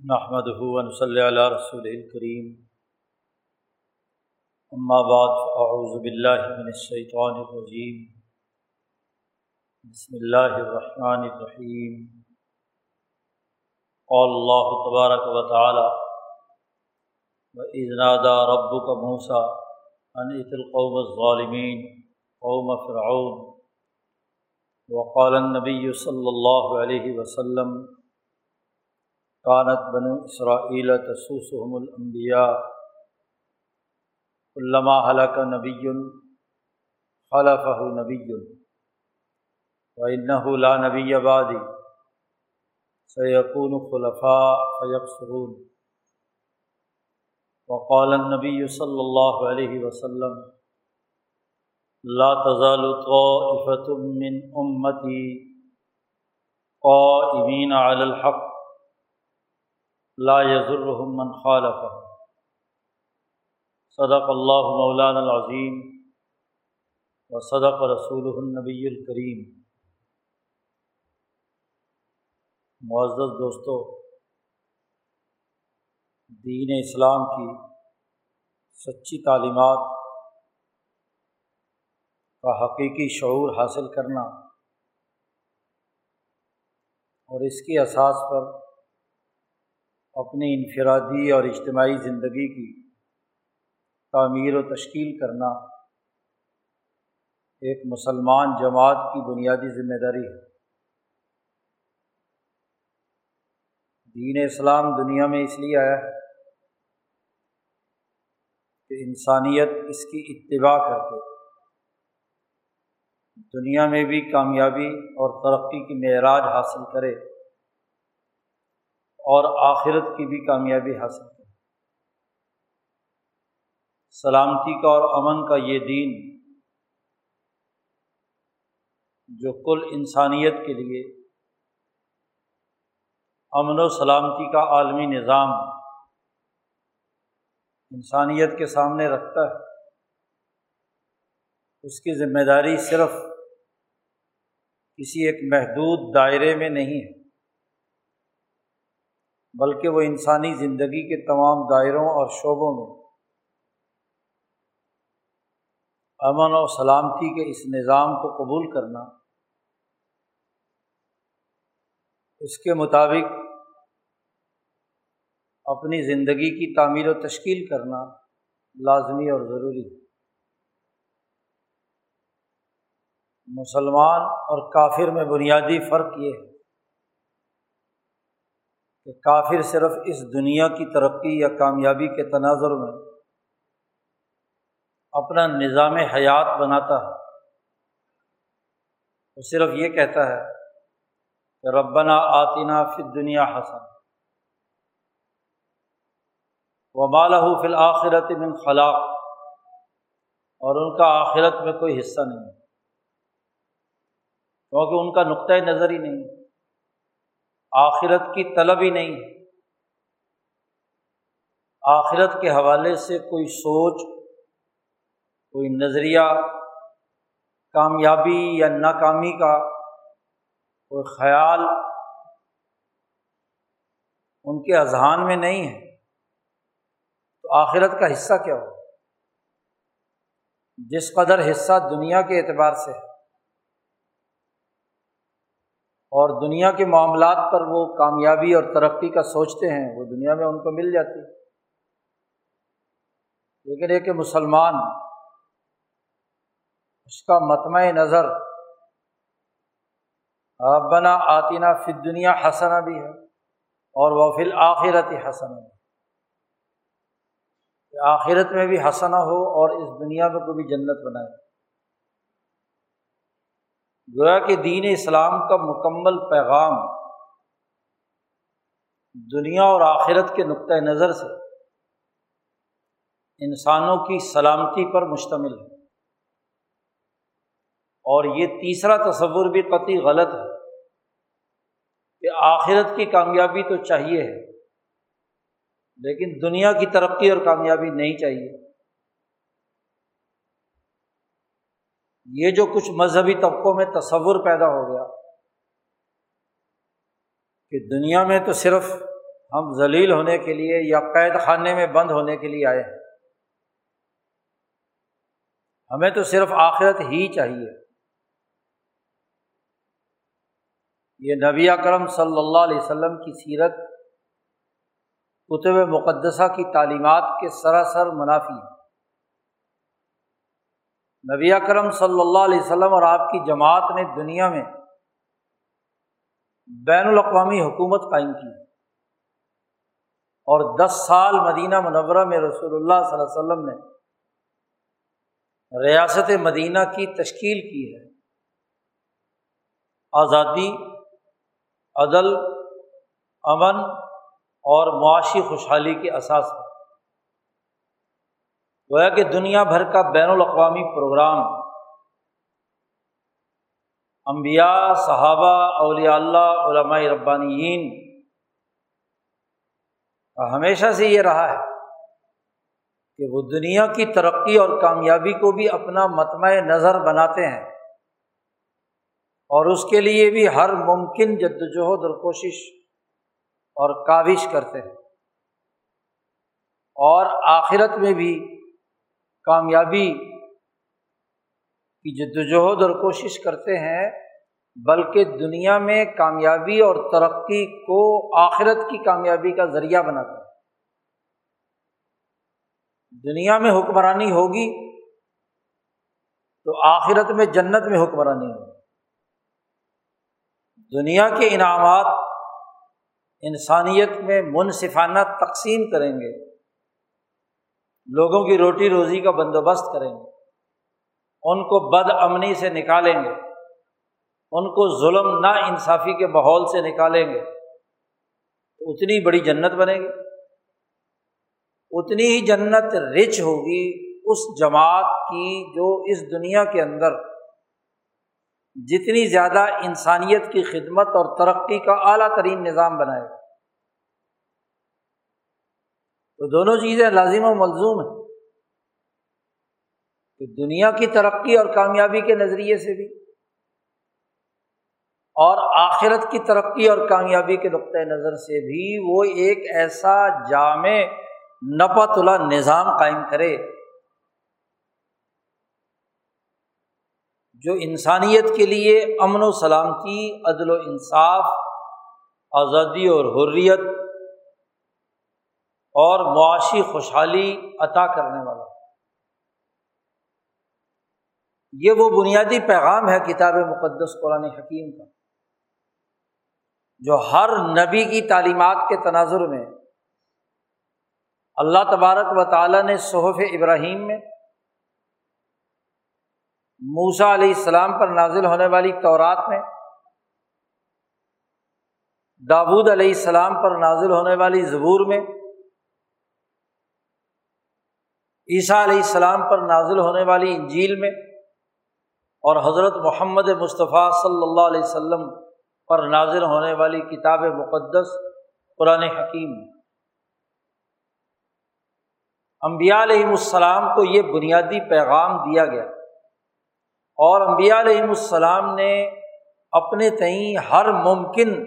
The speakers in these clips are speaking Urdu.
نحمد ہُون صلی اللہ رسول الکریم اما بعد فاعوذ باللہ من الشیطان الرجیم بسم اللہ الرحمن الرحیم قال اللہ تبارک و تعالی وَإِذْ نَادَى رَبُّكَ مُوسَى أَنِ ائْتِ الْقَوْمَ الظَّالِمِينَ قَوْمَ فِرْعَوْنَ. وقال النبی صلی اللہ علیہ وسلم کانت بن اسرائیل تسوسحم الانبیاء علامہ حلق نبی خلفہ نبی و لا نبی آبادی سیقون خلفاء فیقسرون وقال النبی صلی اللہ علیہ وسلم لا تزال طائفة من امتی قائمین علی الحق لا یزرحم من خالف صدق اللہ مولان العظیم و صدق رسول النبی الکریم. معزز دوستو، دین اسلام کی سچی تعلیمات کا حقیقی شعور حاصل کرنا اور اس کی اساس پر اپنی انفرادی اور اجتماعی زندگی کی تعمیر و تشکیل کرنا ایک مسلمان جماعت کی بنیادی ذمہ داری ہے۔ دین اسلام دنیا میں اس لیے آیا ہے کہ انسانیت اس کی اتباع کر کے دنیا میں بھی کامیابی اور ترقی کی معراج حاصل کرے۔ اور آخرت کی بھی کامیابی حاصل کریں سلامتی کا اور امن کا یہ دین جو کل انسانیت کے لیے امن و سلامتی کا عالمی نظام انسانیت کے سامنے رکھتا ہے، اس کی ذمہ داری صرف کسی ایک محدود دائرے میں نہیں ہے۔ بلکہ وہ انسانی زندگی کے تمام دائروں اور شعبوں میں امن و سلامتی کے اس نظام کو قبول کرنا، اس کے مطابق اپنی زندگی کی تعمیر و تشکیل کرنا لازمی اور ضروری ہے۔ مسلمان اور کافر میں بنیادی فرق یہ ہے کہ کافر صرف اس دنیا کی ترقی یا کامیابی کے تناظر میں اپنا نظام حیات بناتا ہے۔ وہ صرف یہ کہتا ہے کہ ربنا آتینہ فی دنیا حسن۔ و مالہ فی الآخرت من خلاق۔ اور ان کا آخرت میں کوئی حصہ نہیں ہے۔ کیونکہ ان کا نقطۂ نظر ہی نہیں۔ آخرت کی طلب ہی نہیں۔ ہے آخرت کے حوالے سے کوئی سوچ، کوئی نظریہ، کامیابی یا ناکامی کا کوئی خیال ان کے اذہان میں نہیں ہے۔ تو آخرت کا حصہ کیا ہو جس قدر حصہ دنیا کے اعتبار سے ہے۔ اور دنیا کے معاملات پر وہ کامیابی اور ترقی کا سوچتے ہیں، وہ دنیا میں ان کو مل جاتی۔ لیکن ایک مسلمان اس کا متمع نظر بنا آتینہ فی دنیا حسنا بھی ہے اور وہ فی الآخرت حسنا آخرت میں بھی حسنا ہو اور اس دنیا میں کوئی بھی جنت بنائے۔ گویا کہ دین اسلام کا مکمل پیغام دنیا اور آخرت کے نقطۂ نظر سے انسانوں کی سلامتی پر مشتمل ہے۔ اور یہ تیسرا تصور بھی قطعی غلط ہے کہ آخرت کی کامیابی تو چاہیے ہے، لیکن دنیا کی ترقی اور کامیابی نہیں چاہیے۔ یہ جو کچھ مذہبی طبقوں میں تصور پیدا ہو گیا کہ دنیا میں تو صرف ہم ذلیل ہونے کے لیے یا قید خانے میں بند ہونے کے لیے آئے ہیں۔ ہمیں تو صرف آخرت ہی چاہیے۔ یہ نبی اکرم صلی اللہ علیہ وسلم کی سیرت کتب مقدسہ کی تعلیمات کے سراسر منافی ہے نبی اکرم صلی اللہ علیہ وسلم اور آپ کی جماعت نے دنیا میں بین الاقوامی حکومت قائم کی اور دس سال مدینہ منورہ میں رسول اللہ صلی اللہ علیہ وسلم نے ریاست مدینہ کی تشکیل کی ہے۔ آزادی، عدل، امن اور معاشی خوشحالی کے اساس پر گویا کہ دنیا بھر کا بین الاقوامی پروگرام امبیا صحابہ، اولیاء اللہ، علماء ربانیین ہمیشہ سے یہ رہا ہے کہ وہ دنیا کی ترقی اور کامیابی کو بھی اپنا متمع نظر بناتے ہیں اور اس کے لیے بھی ہر ممکن جد وجہد اور کوشش اور کاوش کرتے ہیں اور آخرت میں بھی کامیابی کی جد وجہد اور کوشش کرتے ہیں، بلکہ دنیا میں کامیابی اور ترقی کو آخرت کی کامیابی کا ذریعہ بناتے ہیں دنیا میں حکمرانی ہوگی تو آخرت میں جنت میں حکمرانی ہوگی۔ دنیا کے انعامات انسانیت میں منصفانہ تقسیم کریں گے۔ لوگوں کی روٹی روزی کا بندوبست کریں گے۔ ان کو بد امنی سے نکالیں گے۔ ان کو ظلم نا انصافی کے ماحول سے نکالیں گے۔ تو اتنی بڑی جنت بنے گی۔ اتنی ہی جنت رچ ہوگی اس جماعت کی جو اس دنیا کے اندر جتنی زیادہ انسانیت کی خدمت اور ترقی کا اعلیٰ ترین نظام بنائے۔ گا تو دونوں چیزیں لازم و ملزوم ہیں۔ کہ دنیا کی ترقی اور کامیابی کے نظریے سے بھی اور آخرت کی ترقی اور کامیابی کے نقطۂ نظر سے بھی وہ ایک ایسا جامع نپت اللہ نظام قائم کرے جو انسانیت کے لیے امن و سلامتی، عدل و انصاف، آزادی اور حریت اور معاشی خوشحالی عطا کرنے والا۔ یہ وہ بنیادی پیغام ہے کتاب مقدس قرآن حکیم کا، جو ہر نبی کی تعلیمات کے تناظر میں اللہ تبارک و تعالیٰ نے صحف ابراہیم میں موسا علیہ السلام پر نازل ہونے والی تورات میں، داود علیہ السلام پر نازل ہونے والی زبور میں عیسیٰ علیہ السلام پر نازل ہونے والی انجیل میں اور حضرت محمد مصطفیٰ صلی اللہ علیہ وسلم پر نازل ہونے والی کتاب مقدس قرآن حکیم۔ امبیا علیہ السلام کو یہ بنیادی پیغام دیا گیا۔ اور امبیا علیہم السلام نے اپنے تئیں ہر ممکن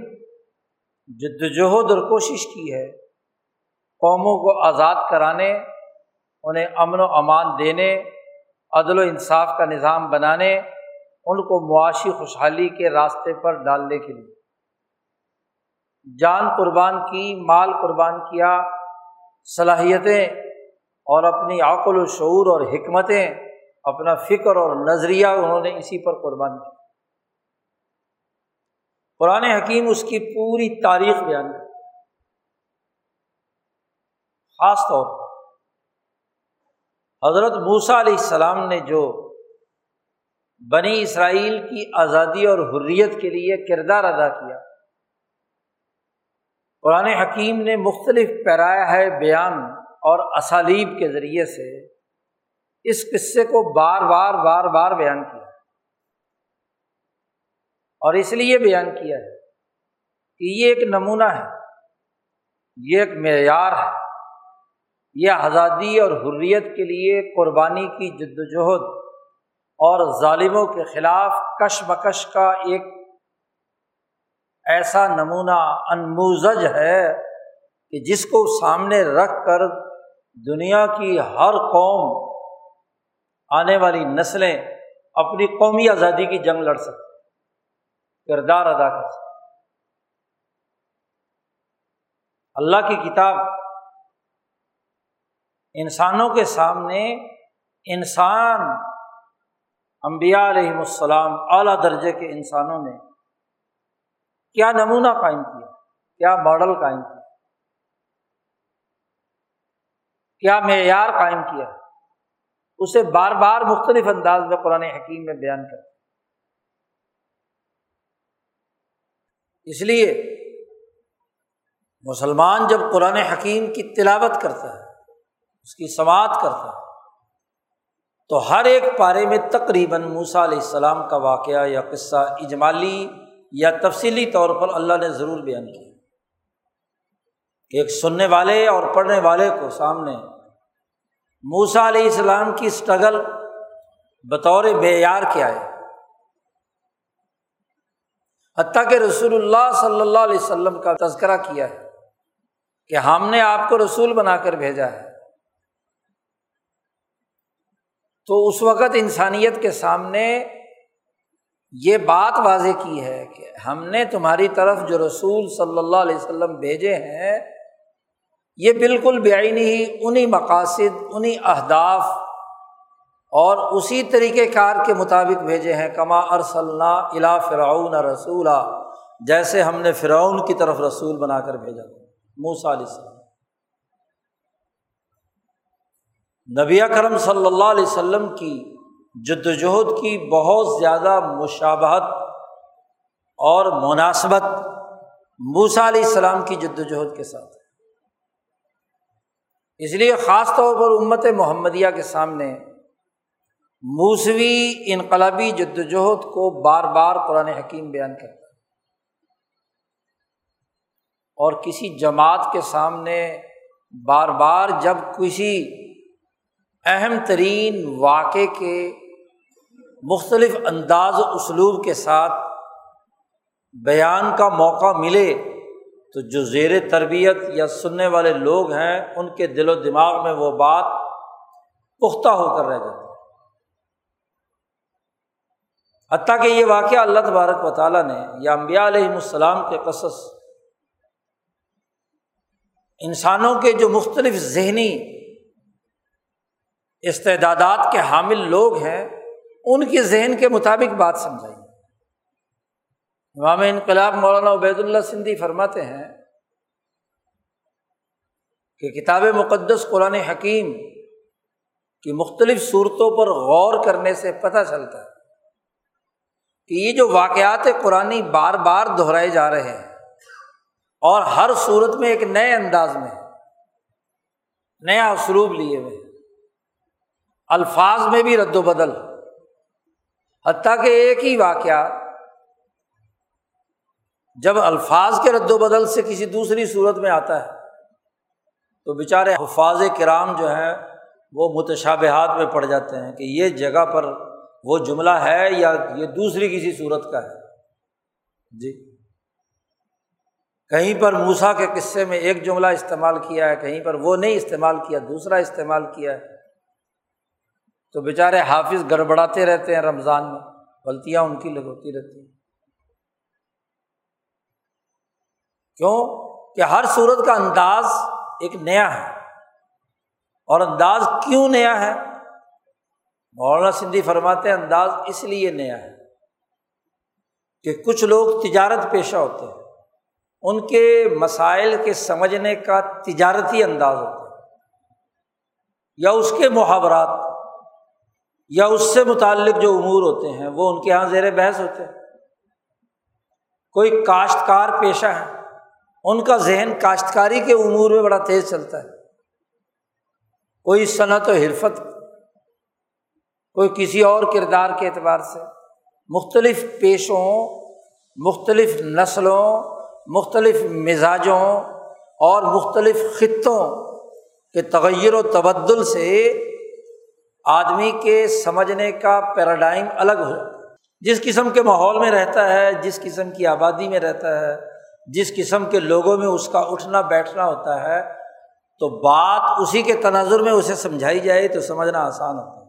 جدوجہد اور کوشش کی ہے قوموں کو آزاد کرانے انہیں امن و امان دینے، عدل و انصاف کا نظام بنانے، ان کو معاشی خوشحالی کے راستے پر ڈالنے کے لیے۔ جان قربان کی، مال قربان کیا، صلاحیتیں اور اپنی عقل و شعور اور حکمتیں، اپنا فکر اور نظریہ انہوں نے اسی پر قربان کیا۔ قرآن حکیم اس کی پوری تاریخ بیان کر خاص طور پر حضرت موسا علیہ السلام نے جو بنی اسرائیل کی آزادی اور حریت کے لیے کردار ادا کیا، قرآن حکیم نے مختلف پیرایا ہے بیان اور اسالیب کے ذریعے سے اس قصے کو بار بار بار بار بیان کیا اور اس لیے بیان کیا ہے کہ یہ ایک نمونہ ہے، یہ ایک معیار ہے۔ یہ آزادی اور حریت کے لیے قربانی کی جد وجہد اور ظالموں کے خلاف کش بکش کا ایک ایسا نمونہ انموزج ہے کہ جس کو سامنے رکھ کر دنیا کی ہر قوم آنے والی نسلیں اپنی قومی آزادی کی جنگ لڑ سکتے کردار ادا کر سکتے اللہ کی کتاب انسانوں کے سامنے انسان امبیا علیہم السلام اعلیٰ درجے کے انسانوں نے کیا نمونہ قائم کیا کیا ماڈل قائم کیا کیا معیار قائم کیا، اسے بار بار مختلف انداز میں قرآن حکیم میں بیان کر۔ اس لیے مسلمان جب قرآن حکیم کی تلاوت کرتا ہے اس کی سماعت کرتا ہے۔ تو ہر ایک پارے میں تقریباً موسا علیہ السلام کا واقعہ یا قصہ اجمالی یا تفصیلی طور پر اللہ نے ضرور بیان کیا۔ کہ ایک سننے والے اور پڑھنے والے کو سامنے موسا علیہ السلام کی اسٹرگل بطور معیار کیا ہے۔ حتیٰ کہ رسول اللہ صلی اللہ علیہ وسلم کا تذکرہ کیا ہے کہ ہم نے آپ کو رسول بنا کر بھیجا ہے۔ تو اس وقت انسانیت کے سامنے یہ بات واضح کی ہے کہ ہم نے تمہاری طرف جو رسول صلی اللہ علیہ وسلم بھیجے ہیں، یہ بالکل بعینی ہی انہیں مقاصد انہیں اہداف اور اسی طریقۂ کار کے مطابق بھیجے ہیں، کما ارسلنا الا فرعون رسولہ جیسے ہم نے فرعون کی طرف رسول بنا کر بھیجا موسا علیہ السلام۔ نبی کرم صلی اللہ علیہ وسلم کی جد وجہد کی بہت زیادہ مشابہت اور مناسبت موسا علیہ السلام کی جد وجہد کے ساتھ اس لیے خاص طور پر امت محمدیہ کے سامنے موسوی انقلابی جد وجہد کو بار بار قرآن حکیم بیان کرتا ہے۔ اور کسی جماعت کے سامنے بار بار جب کسی اہم ترین واقعے کے مختلف انداز و اسلوب کے ساتھ بیان کا موقع ملے تو جو زیر تربیت یا سننے والے لوگ ہیں، ان کے دل و دماغ میں وہ بات پختہ ہو کر رہ جاتی حتیٰ کہ یہ واقعہ اللہ تبارک و تعالیٰ نے یا امبیا علیہم السلام کے قصص، انسانوں کے جو مختلف ذہنی استعداد کے حامل لوگ ہیں، ان کے ذہن کے مطابق بات سمجھائی۔ امام انقلاب مولانا عبید اللہ سندھی فرماتے ہیں کہ کتاب مقدس قرآن حکیم کی مختلف صورتوں پر غور کرنے سے پتہ چلتا ہے کہ یہ جو واقعات قرآن بار بار دہرائے جا رہے ہیں اور ہر صورت میں ایک نئے انداز میں، نیا اسلوب لیے ہوئے الفاظ میں بھی رد و بدل۔ حتیٰ کہ ایک ہی واقعہ، جب الفاظ کے رد و بدل سے کسی دوسری صورت میں آتا ہے، تو بیچارے حفاظ کرام جو ہیں، وہ متشابہات میں پڑ جاتے ہیں کہ یہ جگہ پر وہ جملہ ہے یا یہ دوسری کسی صورت کا ہے۔ جی۔ کہیں پر موسا کے قصے میں ایک جملہ استعمال کیا ہے، کہیں پر وہ نہیں استعمال کیا، دوسرا استعمال کیا ہے۔ تو بیچارے حافظ گڑبڑاتے رہتے ہیں رمضان میں، غلطیاں ان کی لگوتی رہتی ہیں۔ کیوں؟ کہ ہر صورت کا انداز ایک نیا ہے۔ اور انداز کیوں نیا ہے؟ مولانا سندھی فرماتے ہیں انداز اس لیے نیا ہے کہ کچھ لوگ تجارت پیشہ ہوتے ہیں۔ ان کے مسائل کے سمجھنے کا تجارتی انداز ہوتا ہے۔ یا اس کے محاورات۔ یا اس سے متعلق جو امور ہوتے ہیں، وہ ان کے یہاں زیر بحث ہوتے ہیں۔ کوئی کاشتکار پیشہ ہے، ان کا ذہن کاشتکاری کے امور میں بڑا تیز چلتا ہے۔ کوئی صنعت و حرفت، کوئی کسی اور کردار کے اعتبار سے۔ مختلف پیشوں، مختلف نسلوں، مختلف مزاجوں اور مختلف خطوں کے تغیر و تبدل سے آدمی کے سمجھنے کا پیراڈائم الگ ہو جس قسم کے ماحول میں رہتا ہے، جس قسم کی آبادی میں رہتا ہے، جس قسم کے لوگوں میں اس کا اٹھنا بیٹھنا ہوتا ہے، تو بات اسی کے تناظر میں اسے سمجھائی جائے تو سمجھنا آسان ہوتا ہے۔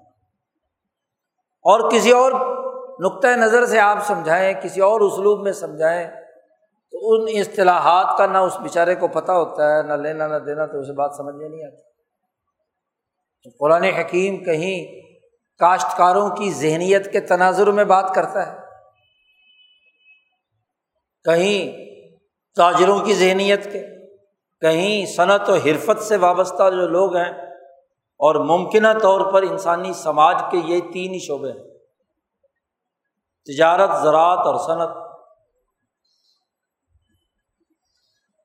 اور کسی اور نقطۂ نظر سے آپ سمجھائیں، کسی اور اسلوب میں سمجھائیں، تو ان اصطلاحات کا نہ اس بیچارے کو پتہ ہوتا ہے، نہ لینا، نہ دینا تو اسے بات سمجھ میں نہیں آتی۔ قرآن حکیم کہیں کاشتکاروں کی ذہنیت کے تناظر میں بات کرتا ہے۔ کہیں تاجروں کی ذہنیت کے، کہیں صنعت و حرفت سے وابستہ جو لوگ ہیں، اور ممکنہ طور پر انسانی سماج کے یہ تین ہی شعبے ہیں۔ تجارت، زراعت اور صنعت۔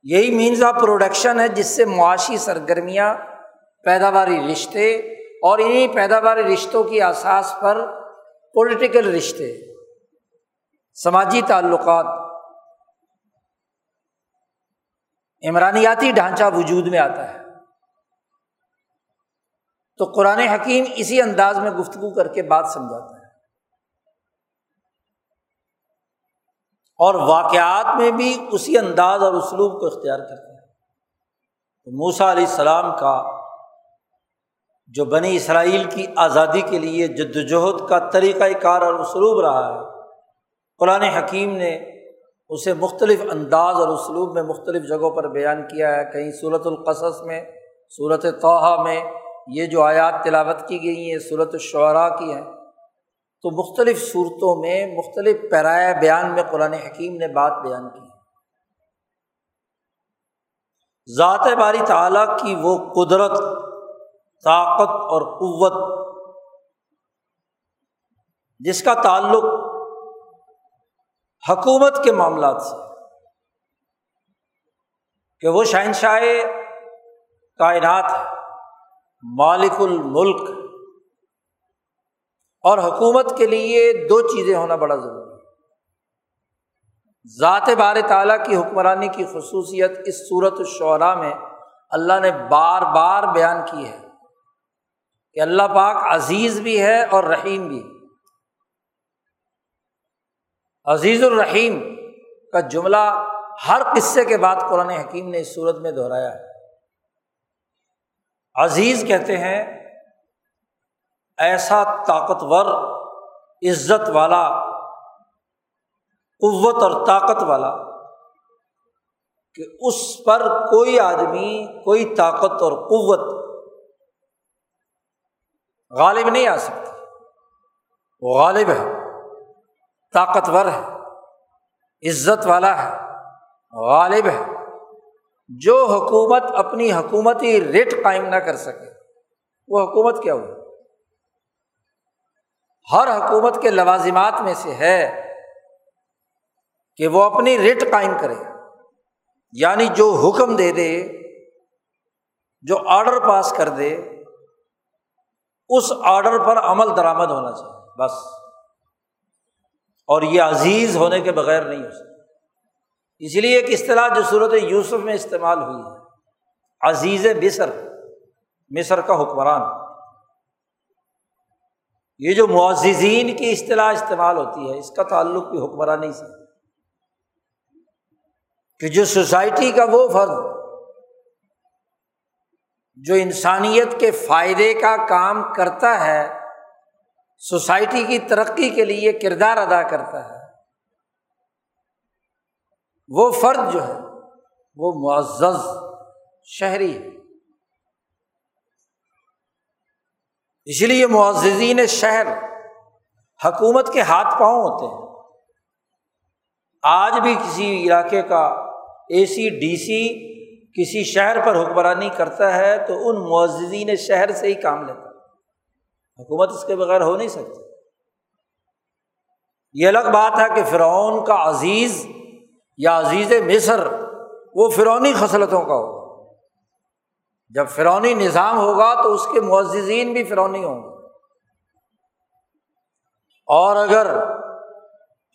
یہی مینز آف پروڈکشن ہے جس سے معاشی سرگرمیاں پیداواری رشتے اور انہیں پیداواری رشتوں کی اساس پر پولیٹیکل رشتے، سماجی تعلقات، عمرانیاتی ڈھانچہ وجود میں آتا ہے۔ تو قرآن حکیم اسی انداز میں گفتگو کر کے بات سمجھاتا ہے۔ اور واقعات میں بھی اسی انداز اور اسلوب کو اختیار کرتے ہیں موسا علیہ السلام کا جو بنی اسرائیل کی آزادی کے لیے جد وجہد کا طریقۂ کار اور اسلوب رہا ہے۔ قرآن حکیم نے اسے مختلف انداز اور اسلوب میں مختلف جگہوں پر بیان کیا ہے۔ کہیں صورت القصص میں صورت توحہ میں یہ جو آیات تلاوت کی گئی ہیں صورت الشعراء کی ہیں، تو مختلف صورتوں میں، مختلف پیرائے بیان میں قرآن حکیم نے بات بیان کی۔ ذات باری تعلیٰ کی وہ قدرت طاقت اور قوت۔ جس کا تعلق حکومت کے معاملات سے کہ وہ شہنشاہ کائنات مالک الملک اور حکومت کے لیے دو چیزیں ہونا بڑا ضروری ہے۔ ذات بار تعالیٰ کی حکمرانی کی خصوصیت اس صورت الشعراء میں اللہ نے بار بار بیان کی ہے۔ کہ اللہ پاک عزیز بھی ہے اور رحیم بھی عزیز الرحیم کا جملہ ہر قصے کے بعد قرآن حکیم نے اس صورت میں دہرایا ہے۔ عزیز کہتے ہیں، ایسا طاقتور، عزت والا، قوت اور طاقت والا کہ اس پر کوئی آدمی، کوئی طاقت اور قوت غالب نہیں آ سکتی وہ غالب ہے، طاقتور ہے، عزت والا ہے، غالب ہے۔ جو حکومت اپنی حکومتی ریٹ قائم نہ کر سکے، وہ حکومت کیا ہوئی؟ ہر حکومت کے لوازمات میں سے ہے کہ وہ اپنی ریٹ قائم کرے۔ یعنی جو حکم دے دے، جو آڈر پاس کر دے اس آڈر پر عمل درآمد ہونا چاہیے، بس۔ اور یہ عزیز ہونے کے بغیر نہیں ہو سکتا۔ اس لیے ایک اصطلاح جو صورت یوسف میں استعمال ہوئی ہے، عزیز مصر مصر کا حکمران۔ یہ جو معززین کی اصطلاح استعمال ہوتی ہے، اس کا تعلق بھی حکمرانی سے کہ جو سوسائٹی کا وہ فرد جو انسانیت کے فائدے کا کام کرتا ہے، سوسائٹی کی ترقی کے لیے کردار ادا کرتا ہے۔ وہ فرد جو ہے، وہ معزز شہری ہے۔ اس لیے معززین شہر حکومت کے ہاتھ پاؤں ہوتے ہیں۔ آج بھی کسی علاقے کا اے سی ڈی سی کسی شہر پر حکمرانی کرتا ہے تو ان معززین شہر سے ہی کام لیتا ہے۔ حکومت اس کے بغیر ہو نہیں سکتی۔ یہ الگ بات ہے کہ فرعون کا عزیز یا عزیز مصر، وہ فرونی خصلتوں کا ہوگا۔ جب فرونی نظام ہوگا تو اس کے معززین بھی فرونی ہوں گے۔ اور اگر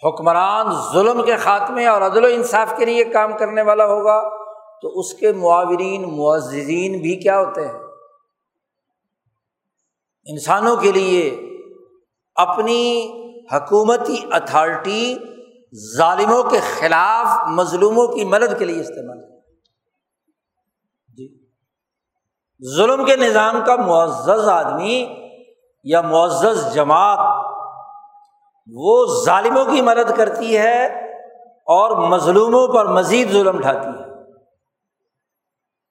حکمران ظلم کے خاتمے اور عدل و انصاف کے لیے کام کرنے والا ہوگا تو اس کے معاورین، معززین بھی کیا ہوتے ہیں؟ انسانوں کے لیے اپنی حکومتی اتھارٹی ظالموں کے خلاف مظلوموں کی مدد کے لیے استعمال جی۔ ظلم کے نظام کا معزز آدمی یا معزز جماعت وہ ظالموں کی مدد کرتی ہے اور مظلوموں پر مزید ظلم ڈھاتی ہے۔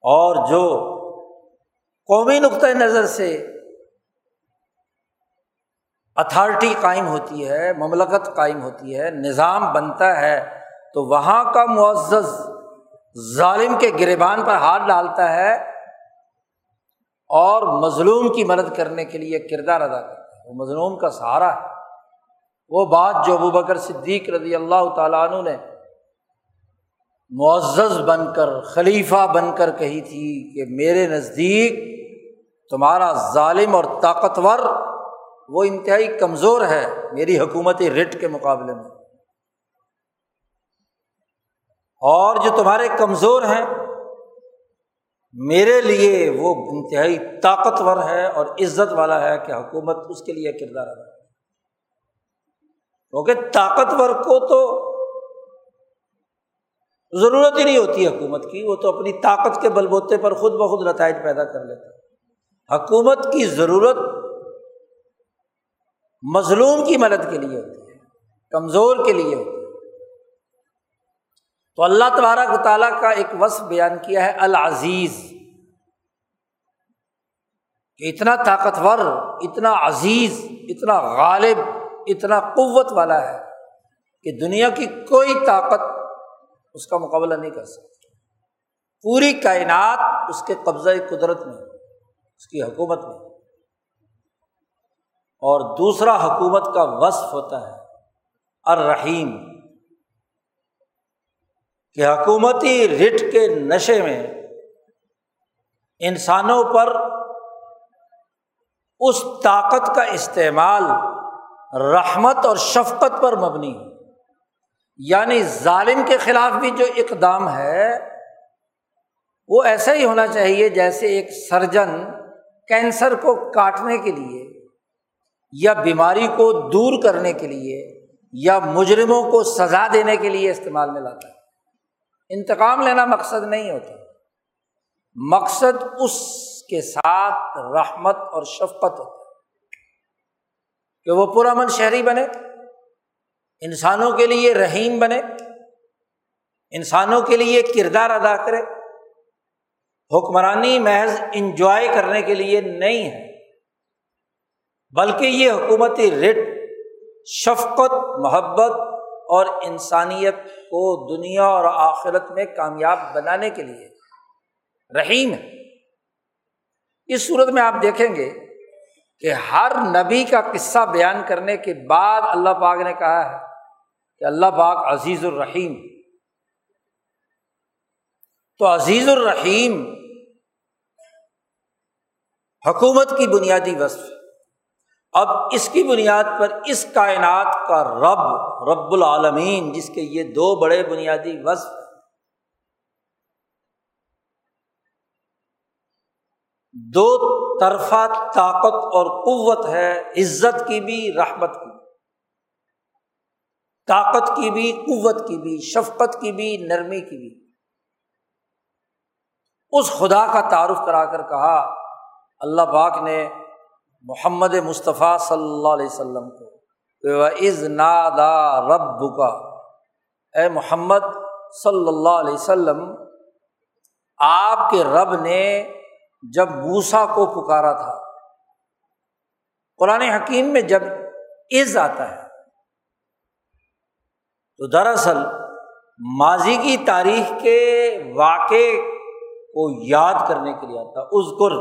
اور جو قومی نقطۂ نظر سے اتھارٹی قائم ہوتی ہے، مملکت قائم ہوتی ہے، نظام بنتا ہے، تو وہاں کا معزز ظالم کے گربان پر ہاتھ ڈالتا ہے اور مظلوم کی مدد کرنے کے لیے کردار ادا کرتا ہے۔ وہ مظلوم کا سہارا ہے۔ وہ بات جو ابو بکر صدیق رضی اللہ تعالیٰ عنہ نے معزز بن کر، خلیفہ بن کر کہی تھی کہ میرے نزدیک تمہارا ظالم اور طاقتور وہ انتہائی کمزور ہے میری حکومتی رٹ کے مقابلے میں۔ اور جو تمہارے کمزور ہیں، میرے لیے وہ انتہائی طاقتور ہے اور عزت والا ہے کہ حکومت اس کے لیے کردار ادا کیونکہ طاقتور کو تو ضرورت ہی نہیں ہوتی حکومت کی، وہ تو اپنی طاقت کے بل بوتے پر خود بخود نتائج پیدا کر لیتا حکومت کی ضرورت مظلوم کی مدد کے لیے ہوتی ہے، کمزور کے لیے ہوتی ہے۔ تو اللہ تبارک تعالیٰ کا ایک وصف بیان کیا ہے العزیز۔ کہ اتنا طاقتور، اتنا عزیز، اتنا غالب، اتنا قوت والا ہے کہ دنیا کی کوئی طاقت اس کا مقابلہ نہیں کر سکتی پوری کائنات اس کے قبضہ قدرت میں، اس کی حکومت میں۔ اور دوسرا حکومت کا وصف ہوتا ہے الرحیم، کہ حکومتی رٹ کے نشے میں انسانوں پر اس طاقت کا استعمال رحمت اور شفقت پر مبنی ہو یعنی ظالم کے خلاف بھی جو اقدام ہے، وہ ایسا ہی ہونا چاہیے جیسے ایک سرجن کینسر کو کاٹنے کے لیے، یا بیماری کو دور کرنے کے لیے، یا مجرموں کو سزا دینے کے لیے استعمال میں لاتا ہے۔ انتقام لینا مقصد نہیں ہوتا۔ مقصد اس کے ساتھ رحمت اور شفقت ہوتا ہے کہ وہ پرامن شہری بنے۔ انسانوں کے لیے رحیم بنے، انسانوں کے لیے کردار ادا کرے۔ حکمرانی محض انجوائے کرنے کے لیے نہیں ہے، بلکہ یہ حکومتی رٹ، شفقت، محبت اور انسانیت کو دنیا اور آخرت میں کامیاب بنانے کے لیے رحیم ہے۔ اس صورت میں آپ دیکھیں گے کہ ہر نبی کا قصہ بیان کرنے کے بعد اللہ پاک نے کہا ہے کہ اللہ پاک عزیز الرحیم تو عزیز الرحیم حکومت کی بنیادی وصف اب اس کی بنیاد پر اس کائنات کا رب رب العالمین، جس کے یہ دو بڑے بنیادی وصف دو طرفہ طاقت اور قوت ہے، عزت کی بھی، رحمت کی۔ طاقت کی بھی، قوت کی بھی، شفقت کی بھی، نرمی کی بھی۔ اس خدا کا تعارف کرا کر کہا، اللہ پاک نے محمد مصطفیٰ صلی اللہ علیہ وسلم کو از نادا رب کا اے محمد صلی اللہ علیہ وسلم، آپ کے رب نے جب موسا کو پکارا تھا، قرآن حکیم میں جب عز آتا ہے تو دراصل ماضی کی تاریخ کے واقع کو یاد کرنے کے لیے آتا اس گر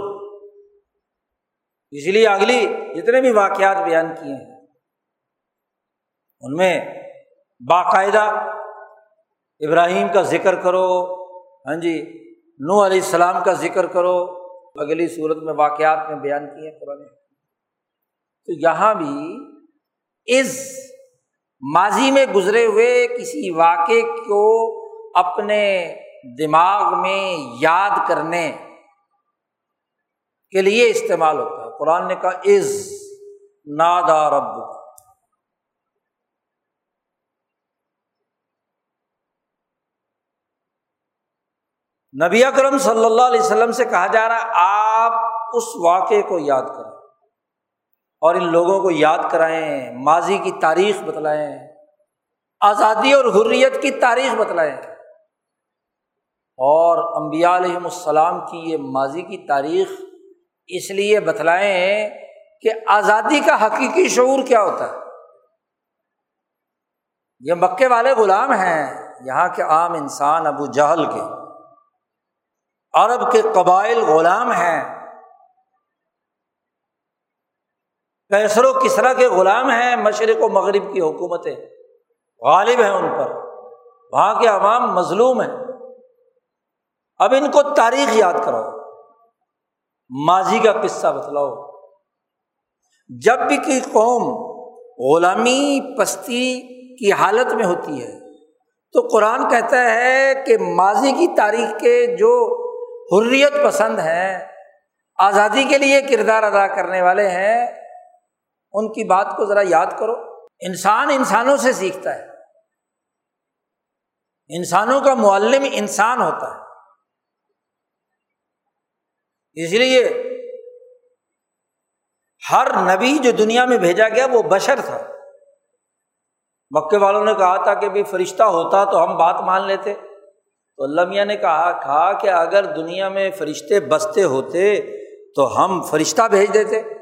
اس لیے اگلی جتنے بھی واقعات بیان کیے ہیں، ان میں باقاعدہ ابراہیم کا ذکر کرو ہاں جی نو علیہ السلام کا ذکر کرو، اگلی صورت میں واقعات میں بیان کیے ہیں قرآن۔ تو یہاں بھی از ماضی میں گزرے ہوئے کسی واقعے کو اپنے دماغ میں یاد کرنے کے لیے استعمال ہوتا ہے۔ قرآن نے کہا از نادا رب نبی اکرم صلی اللہ علیہ وسلم سے کہا جا رہا ہے، آپ اس واقعے کو یاد کریں۔ اور ان لوگوں کو یاد کرائیں، ماضی کی تاریخ بتلائیں، آزادی اور حریت کی تاریخ بتلائیں۔ اور امبیا علیہم السلام کی یہ ماضی کی تاریخ اس لیے بتلائیں کہ آزادی کا حقیقی شعور کیا ہوتا ہے۔ یہ مکے والے غلام ہیں، یہاں کے عام انسان ابو جہل کے۔ عرب کے قبائل غلام ہیں۔ کیسر و کسرا کے غلام ہیں؟ مشرق و مغرب کی حکومتیں۔ غالب ہیں ان پر۔ وہاں کے عوام مظلوم ہیں۔ اب ان کو تاریخ یاد کراؤ۔ ماضی کا قصہ بتلاؤ۔ جب بھی کوئی قوم غلامی پستی کی حالت میں ہوتی ہے، تو قرآن کہتا ہے کہ ماضی کی تاریخ کے جو حریت پسند ہیں، آزادی کے لیے کردار ادا کرنے والے ہیں ان کی بات کو ذرا یاد کرو۔ انسان انسانوں سے سیکھتا ہے۔ انسانوں کا معلم انسان ہوتا ہے۔ اس لیے ہر نبی جو دنیا میں بھیجا گیا وہ بشر تھا۔ مکے والوں نے کہا تھا کہ بھی فرشتہ ہوتا تو ہم بات مان لیتے۔ تو اللہ میاں نے کہا کہا کہ اگر دنیا میں فرشتے بستے ہوتے تو ہم فرشتہ بھیج دیتے۔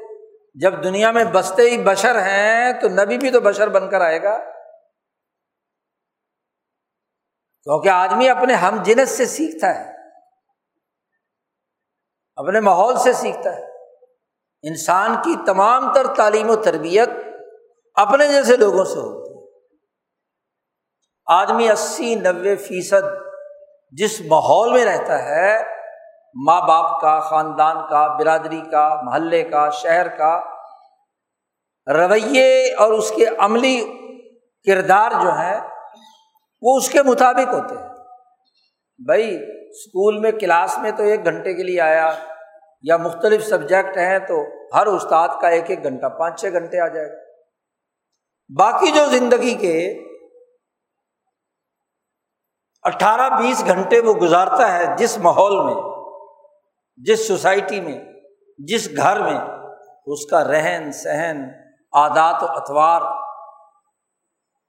جب دنیا میں بستے ہی بشر ہیں تو نبی بھی تو بشر بن کر آئے گا۔ کیونکہ آدمی اپنے ہم جنس سے سیکھتا ہے۔ اپنے ماحول سے سیکھتا ہے۔ انسان کی تمام تر تعلیم و تربیت اپنے جیسے لوگوں سے ہوتی ہے۔ آدمی اسی نوے فیصد جس ماحول میں رہتا ہے ماں باپ کا، خاندان کا، برادری کا، محلے کا، شہر کا رویے اور اس کے عملی کردار جو ہے وہ اس کے مطابق ہوتے ہیں۔ بھائی، اسکول میں کلاس میں تو ایک گھنٹے کے لیے آیا یا مختلف سبجیکٹ ہیں تو ہر استاد کا ایک ایک گھنٹہ، پانچ چھ گھنٹے آ جائے گا۔ باقی جو زندگی کے اٹھارہ بیس گھنٹے وہ گزارتا ہے جس ماحول میں جس سوسائٹی میں، جس گھر میں اس کا رہن سہن، عادات و اتوار،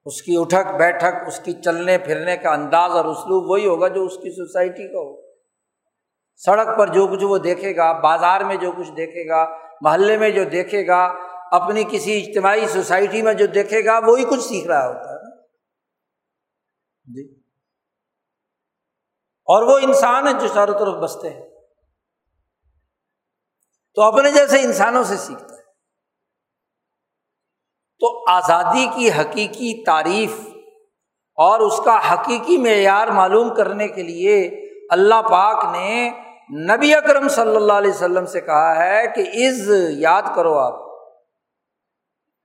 اس کی اٹھک بیٹھک، اس کی چلنے پھرنے کا انداز اور اسلوب وہی ہوگا جو اس کی سوسائٹی کا ہو۔ سڑک پر جو کچھ وہ دیکھے گا، بازار میں جو کچھ دیکھے گا، محلے میں جو دیکھے گا، اپنی کسی اجتماعی سوسائٹی میں جو دیکھے گا، وہی کچھ سیکھ رہا ہوتا ہے نا۔ جی۔ اور وہ انسان ہے جو چاروں طرف بستے ہیں۔ تو اپنے جیسے انسانوں سے سیکھتا ہے۔ تو آزادی کی حقیقی تعریف اور اس کا حقیقی معیار معلوم کرنے کے لیے اللہ پاک نے نبی اکرم صلی اللہ علیہ وسلم سے کہا ہے کہ از یاد کرو آپ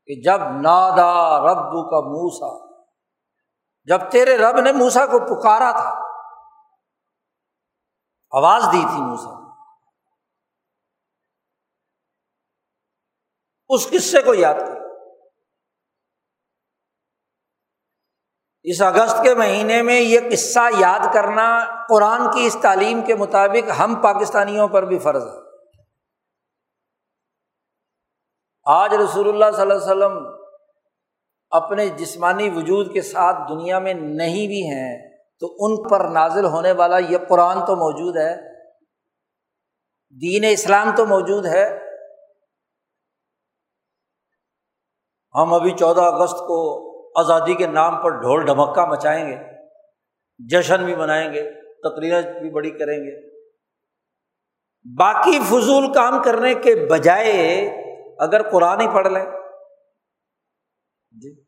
کہ جب نادا رب کا موسا جب تیرے رب نے موسا کو پکارا تھا، آواز دی تھی موسا اس قصے کو یاد کر۔ اس اگست کے مہینے میں یہ قصہ یاد کرنا قرآن کی اس تعلیم کے مطابق ہم پاکستانیوں پر بھی فرض ہے۔ آج رسول اللہ صلی اللہ علیہ وسلم اپنے جسمانی وجود کے ساتھ دنیا میں نہیں بھی ہیں تو ان پر نازل ہونے والا یہ قرآن تو موجود ہے، دین اسلام تو موجود ہے ہم ابھی چودہ اگست کو آزادی کے نام پر ڈھول ڈھمکا مچائیں گے، جشن بھی منائیں گے تقریر بھی بڑی کریں گے۔ باقی فضول کام کرنے کے بجائے اگر قرآن ہی پڑھ لیں جی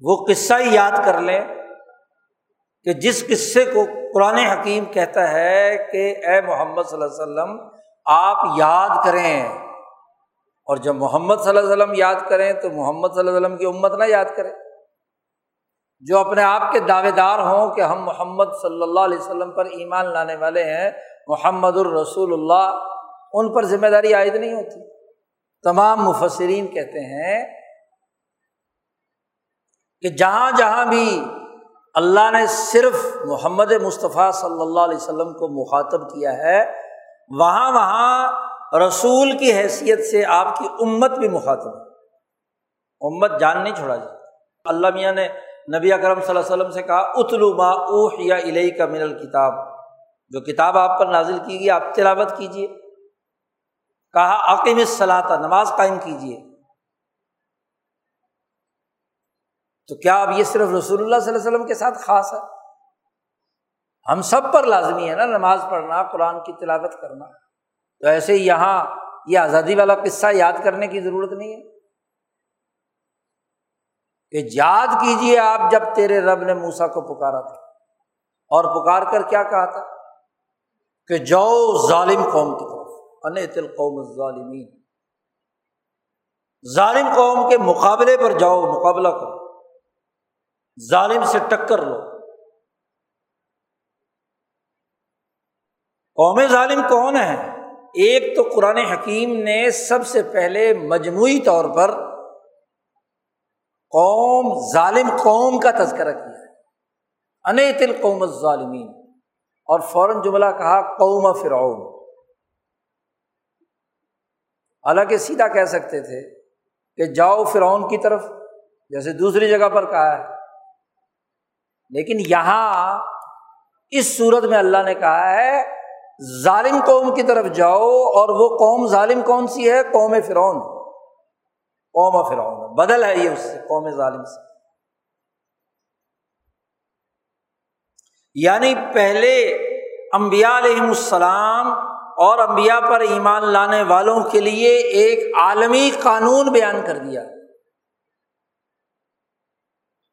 وہ قصہ ہی یاد کر لیں کہ جس قصے کو قرآن حکیم کہتا ہے کہ اے محمد صلی اللہ علیہ وسلم، آپ یاد کریں۔ اور جب محمد صلی اللہ علیہ وسلم یاد کریں تو محمد صلی اللہ علیہ وسلم کی امت نہ یاد کرے جو اپنے آپ کے دعوے دار ہوں کہ ہم محمد صلی اللہ علیہ وسلم پر ایمان لانے والے ہیں، محمد الرسول اللہ، ان پر ذمہ داری عائد نہیں ہوتی۔ تمام مفسرین کہتے ہیں کہ جہاں جہاں بھی اللہ نے صرف محمد مصطفیٰ صلی اللہ علیہ وسلم کو مخاطب کیا ہے، وہاں وہاں رسول کی حیثیت سے آپ کی امت بھی مخاطب ہے۔ امت جان نہیں چھوڑا جاتا۔ اللہ میاں نے نبی اکرم صلی اللہ علیہ وسلم سے کہا، اتلو ما اوح یا الہی کا من الکتاب۔ جو کتاب آپ پر نازل کی گئی، آپ تلاوت کیجیے کہا عقیم صلاح نماز قائم کیجیے تو کیا اب یہ صرف رسول اللہ صلی اللہ علیہ وسلم کے ساتھ خاص ہے؟ ہم سب پر لازمی ہے نا نماز پڑھنا، قرآن کی تلاوت کرنا۔ تو ایسے ہی یہاں یہ آزادی والا قصہ یاد کرنے کی ضرورت نہیں ہے؟ کہ یاد کیجیے آپ جب تیرے رب نے موسا کو پکارا تھا۔ اور پکار کر کیا کہا تھا؟ کہ جاؤ ظالم قوم کی طرف۔ ان قوم ظالمین ظالم قوم کے مقابلے پر جاؤ، مقابلہ کرو۔ ظالم سے ٹکر لو۔ قوم ظالم کون ہے ایک تو قرآن حکیم نے سب سے پہلے مجموعی طور پر قوم ظالم قوم کا تذکرہ کیا ہے۔ ان تل قوم ظالمین اور فوراً جملہ کہا قوم فرعون۔ حالانکہ سیدھا کہہ سکتے تھے کہ جاؤ فرعون کی طرف، جیسے دوسری جگہ پر کہا ہے۔ لیکن یہاں اس صورت میں اللہ نے کہا ہے ظالم قوم کی طرف جاؤ اور وہ قوم ظالم کون سی ہے؟ قوم فرعون۔ قوم فرعون۔ بدل ہے یہ اس سے، قوم ظالم سے۔ یعنی پہلے امبیا علیہم السلام اور امبیا پر ایمان لانے والوں کے لیے ایک عالمی قانون بیان کر دیا۔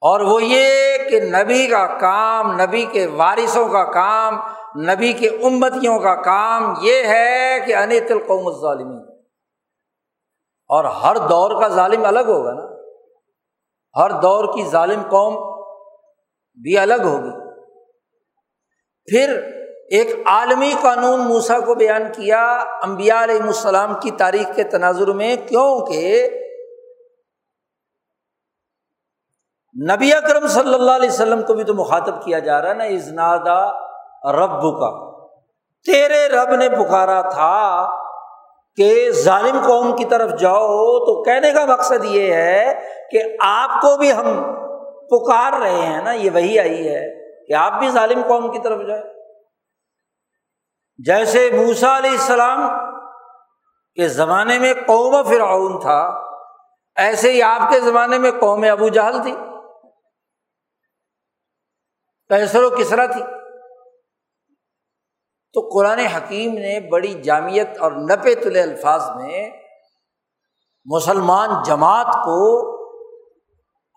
اور وہ یہ کہ نبی کا کام، نبی کے وارثوں کا کام، نبی کے امتیوں کا کام یہ ہے کہ انت القوم الظالمین۔ اور ہر دور کا ظالم الگ ہوگا نا۔ ہر دور کی ظالم قوم بھی الگ ہوگی۔ پھر ایک عالمی قانون موسا کو بیان کیا امبیا علیہ السلام کی تاریخ کے تناظر میں، کیونکہ نبی اکرم صلی اللہ علیہ وسلم کو بھی تو مخاطب کیا جا رہا ہے، نا ازنادا رب کا تیرے رب نے پکارا تھا کہ ظالم قوم کی طرف جاؤ، تو کہنے کا مقصد یہ ہے کہ آپ کو بھی ہم پکار رہے ہیں، نا، یہ وہی آئی ہے کہ آپ بھی ظالم قوم کی طرف جائیں۔ جیسے موسا علیہ السلام کے زمانے میں قوم فرعون تھا، ایسے ہی آپ کے زمانے میں قوم ابو جہل تھی۔ کیسر و کسرا تھی تو قرآن حکیم نے بڑی جامعت اور نپے تلے الفاظ میں مسلمان جماعت کو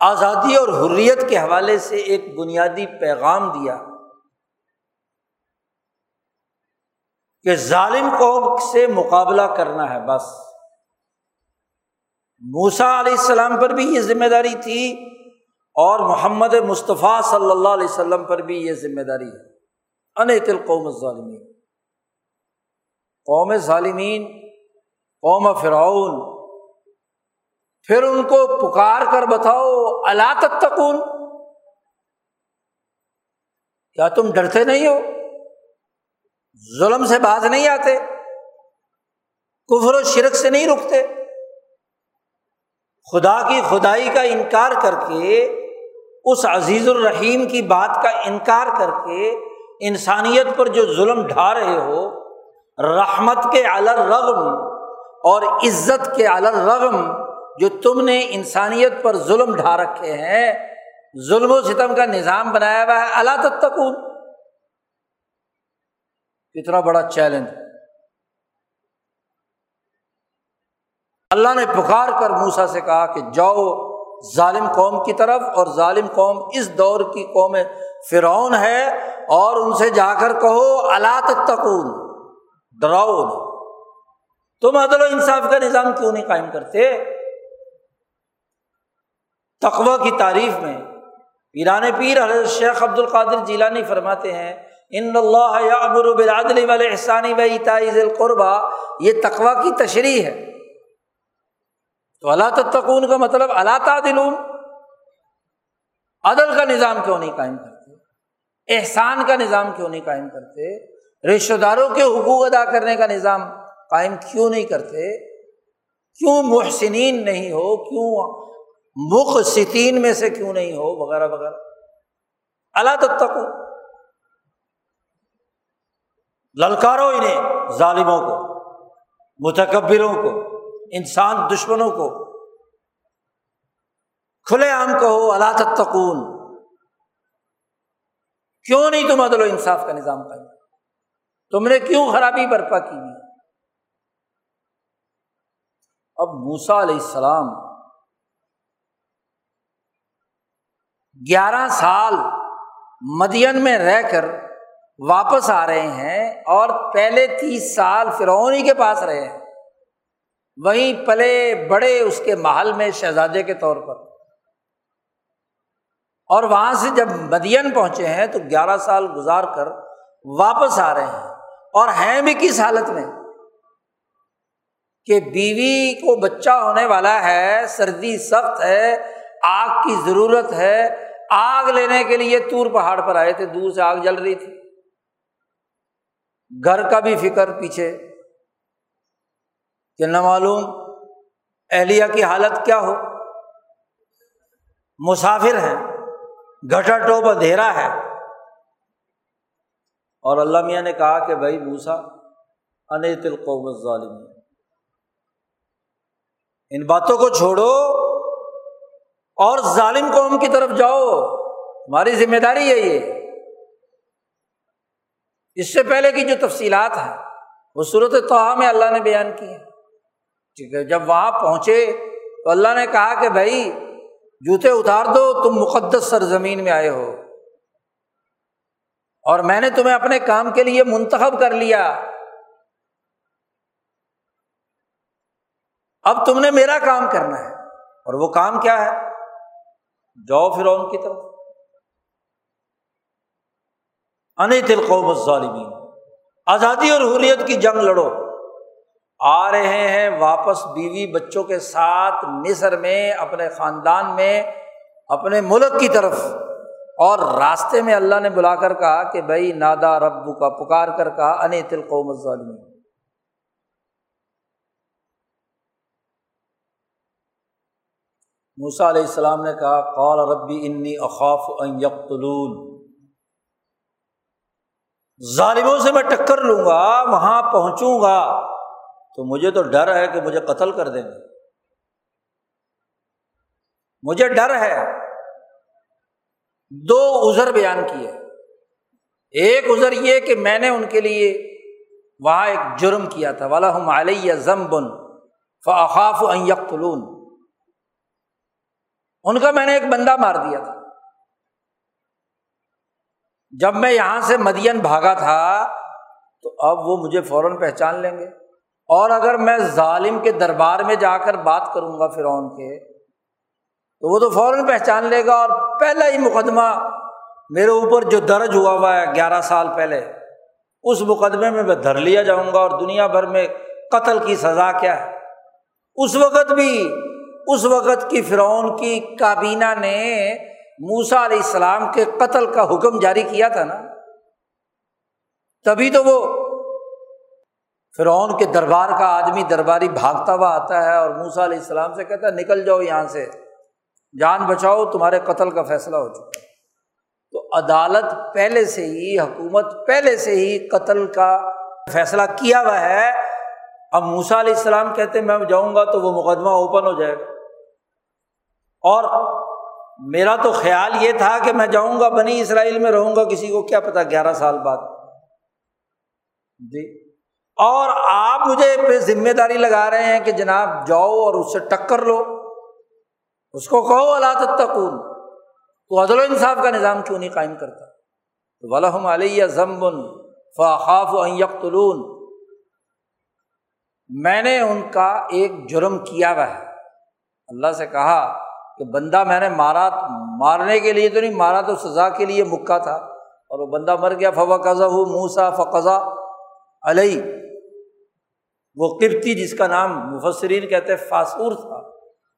آزادی اور حریت کے حوالے سے ایک بنیادی پیغام دیا کہ ظالم قوم سے مقابلہ کرنا ہے بس۔ موسا علیہ السلام پر بھی یہ ذمہ داری تھی اور محمد مصطفیٰ صلی اللہ علیہ وسلم پر بھی یہ ذمہ داری ہے۔ ان تل قوم ظالمین قوم ظالمین، قوم فرعون۔ پھر ان کو پکار کر بتاؤ اللہ تتقون۔ کیا تم ڈرتے نہیں ہو؟ ظلم سے باز نہیں آتے۔ کفر و شرک سے نہیں رکتے۔ خدا کی خدائی کا انکار کر کے اس عزیز الرحیم کی بات کا انکار کر کے انسانیت پر جو ظلم ڈھا رہے ہو، رحمت کے رغم اور عزت کے رغم جو تم نے انسانیت پر ظلم ڈھا رکھے ہیں، ظلم و ستم کا نظام بنایا ہوا ہے۔ اللہ تتکون کتنا بڑا چیلنج۔ اللہ نے پکار کر موسا سے کہا کہ جاؤ ظالم قوم کی طرف اور ظالم قوم اس دور کی قوم فرعون ہے اور ان سے جا کر کہو اللہ تتقون ڈراؤ تم عدل و انصاف کا نظام کیوں نہیں قائم کرتے؟ تقوا کی تعریف میں۔ پیران پیر حضرت شیخ عبد القادر جیلانی فرماتے ہیں، ان اللہ یا ابر والے احسانی و ذی القربہ یہ تقوا کی تشریح ہے۔ تو اللہ تتقون کا مطلب اللہ تعدلون، عدل کا نظام کیوں نہیں قائم کرتے؟ احسان کا نظام کیوں نہیں قائم کرتے؟ رشتے داروں کے حقوق ادا کرنے کا نظام قائم کیوں نہیں کرتے؟ کیوں محسنین نہیں ہو؟ کیوں مخصین میں سے کیوں نہیں ہو؟ وغیرہ وغیرہ۔ اللہ تک للکارو انہیں، ظالموں کو، متکبروں کو۔ انسان دشمنوں کو۔ کھلے عام کہو، اللہ تتقون کیوں نہیں تم عدل و انصاف کا نظام قائم؟ تم نے کیوں خرابی برپا کی ہوئی؟ اب موسا علیہ السلام گیارہ سال مدین میں رہ کر واپس آ رہے ہیں اور پہلے تیس سال فرونی کے پاس رہے ہیں۔ وہیں پلے بڑے اس کے محل میں شہزادے کے طور پر۔ اور وہاں سے جب مدین پہنچے ہیں تو گیارہ سال گزار کر واپس آ رہے ہیں۔ اور ہیں بھی کس حالت میں؟ کہ بیوی کو بچہ ہونے والا ہے، سردی سخت ہے، آگ کی ضرورت ہے۔ آگ لینے کے لیے تور پہاڑ پر آئے تھے، دور سے آگ جل رہی تھی۔ گھر کا بھی فکر پیچھے۔ کہ نہ معلوم اہلیہ کی حالت کیا ہو؟ مسافر ہیں گٹا ٹوپ اندھیرا ہے۔ اور اللہ میاں نے کہا کہ بھائی موسا ان قوم ظالم ان باتوں کو چھوڑو اور ظالم قوم کی طرف جاؤ۔ تمہاری ذمہ داری ہے یہ۔ اس سے پہلے کی جو تفصیلات ہیں، وہ صورت توحا میں اللہ نے بیان کی ہے ٹھیک ہے، جب وہاں پہنچے تو اللہ نے کہا کہ بھائی، جوتے اتار دو، تم مقدس سرزمین میں آئے ہو۔ اور میں نے تمہیں اپنے کام کے لیے منتخب کر لیا۔ اب تم نے میرا کام کرنا ہے۔ اور وہ کام کیا ہے؟ جاؤ پھر ان کی طرف۔ ان قوم ظالمین آزادی اور حریت کی جنگ لڑو۔ آ رہے ہیں واپس بیوی بچوں کے ساتھ مصر میں، اپنے خاندان میں، اپنے ملک کی طرف۔ اور راستے میں اللہ نے بلا کر کہا کہ بھائی نادا ربو کا پکار کر کہا ان تل قوم ظالمین موسا علیہ السلام نے کہا، قال ربی انی اخاف ان یقتلون۔ ظالموں سے میں ٹکر لوں گا، وہاں پہنچوں گا۔ تو مجھے تو ڈر ہے کہ مجھے قتل کر دیں گے۔ مجھے ڈر ہے۔ دو ازر بیان کیے۔ ایک ازر یہ کہ میں نے ان کے لیے وہاں ایک جرم کیا تھا۔ والا ہم علیہ زم بن فاخاف یقتلون ان کا میں نے ایک بندہ مار دیا تھا۔ جب میں یہاں سے مدین بھاگا تھا تو اب وہ مجھے فوراً پہچان لیں گے۔ اور اگر میں ظالم کے دربار میں جا کر بات کروں گا فرعون کے، تو وہ تو فوراً پہچان لے گا اور پہلا ہی مقدمہ میرے اوپر جو درج ہوا ہوا ہے گیارہ سال پہلے، اس مقدمے میں میں دھر لیا جاؤں گا اور دنیا بھر میں قتل کی سزا کیا ہے؟ اس وقت بھی، اس وقت کی فرعون کی کابینہ نے موسا علیہ السلام کے قتل کا حکم جاری کیا تھا نا؟ تبھی تو وہ فرعون کے دربار کا آدمی درباری بھاگتا ہوا آتا ہے اور موسا علیہ السلام سے کہتا ہے، نکل جاؤ یہاں سے۔ جان بچاؤ، تمہارے قتل کا فیصلہ ہو چکا۔ تو عدالت پہلے سے ہی، حکومت پہلے سے ہی قتل کا فیصلہ کیا ہوا ہے۔ اب موسا علیہ السلام کہتے میں جاؤں گا تو وہ مقدمہ اوپن ہو جائے گا۔ اور میرا تو خیال یہ تھا کہ میں جاؤں گا، بنی اسرائیل میں رہوں گا، کسی کو کیا پتا، گیارہ سال بعد۔ جی۔ اور آپ مجھے پہ ذمہ داری لگا رہے ہیں کہ جناب جاؤ اور اس سے ٹکر لو۔ اس کو کہو اللہ تکون تو عدل و انصاف کا نظام کیوں نہیں قائم کرتا؟ تو ولحم علیہ ضمبن فاخاف یقتلون میں نے ان کا ایک جرم کیا ہوا ہے۔ اللہ سے کہا کہ بندہ میں نے مارا، مارنے کے لیے تو نہیں، مارا تو سزا کے لیے مکہ تھا۔ اور وہ بندہ مر گیا۔ فوا قزا ہو موسا فقضا علیہ وہ قبطی جس کا نام مفسرین کہتے ہیں فاسور تھا،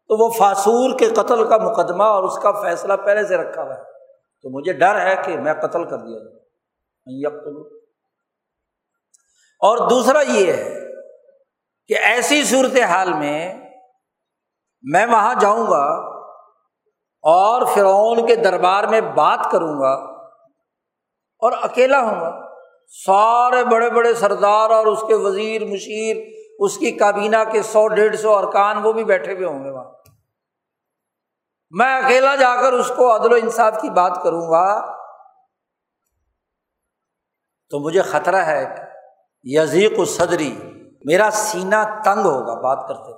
تو وہ فاسور کے قتل کا مقدمہ اور اس کا فیصلہ پہلے سے رکھا ہوا ہے۔ تو مجھے ڈر ہے کہ میں قتل کر دیا جاؤں اور دوسرا یہ ہے کہ ایسی صورت حال میں میں وہاں جاؤں گا اور فرعون کے دربار میں بات کروں گا اور اکیلا ہوں گا۔ سارے بڑے بڑے سردار اور اس کے وزیر، مشیر، اس کی کابینہ کے سو، ڈیڑھ سو ارکان وہ بھی بیٹھے ہوئے ہوں گے وہاں۔ میں اکیلا جا کر اس کو عدل و انصاف کی بات کروں گا۔ تو مجھے خطرہ ہے یزیق و صدری میرا سینہ تنگ ہوگا بات کرتے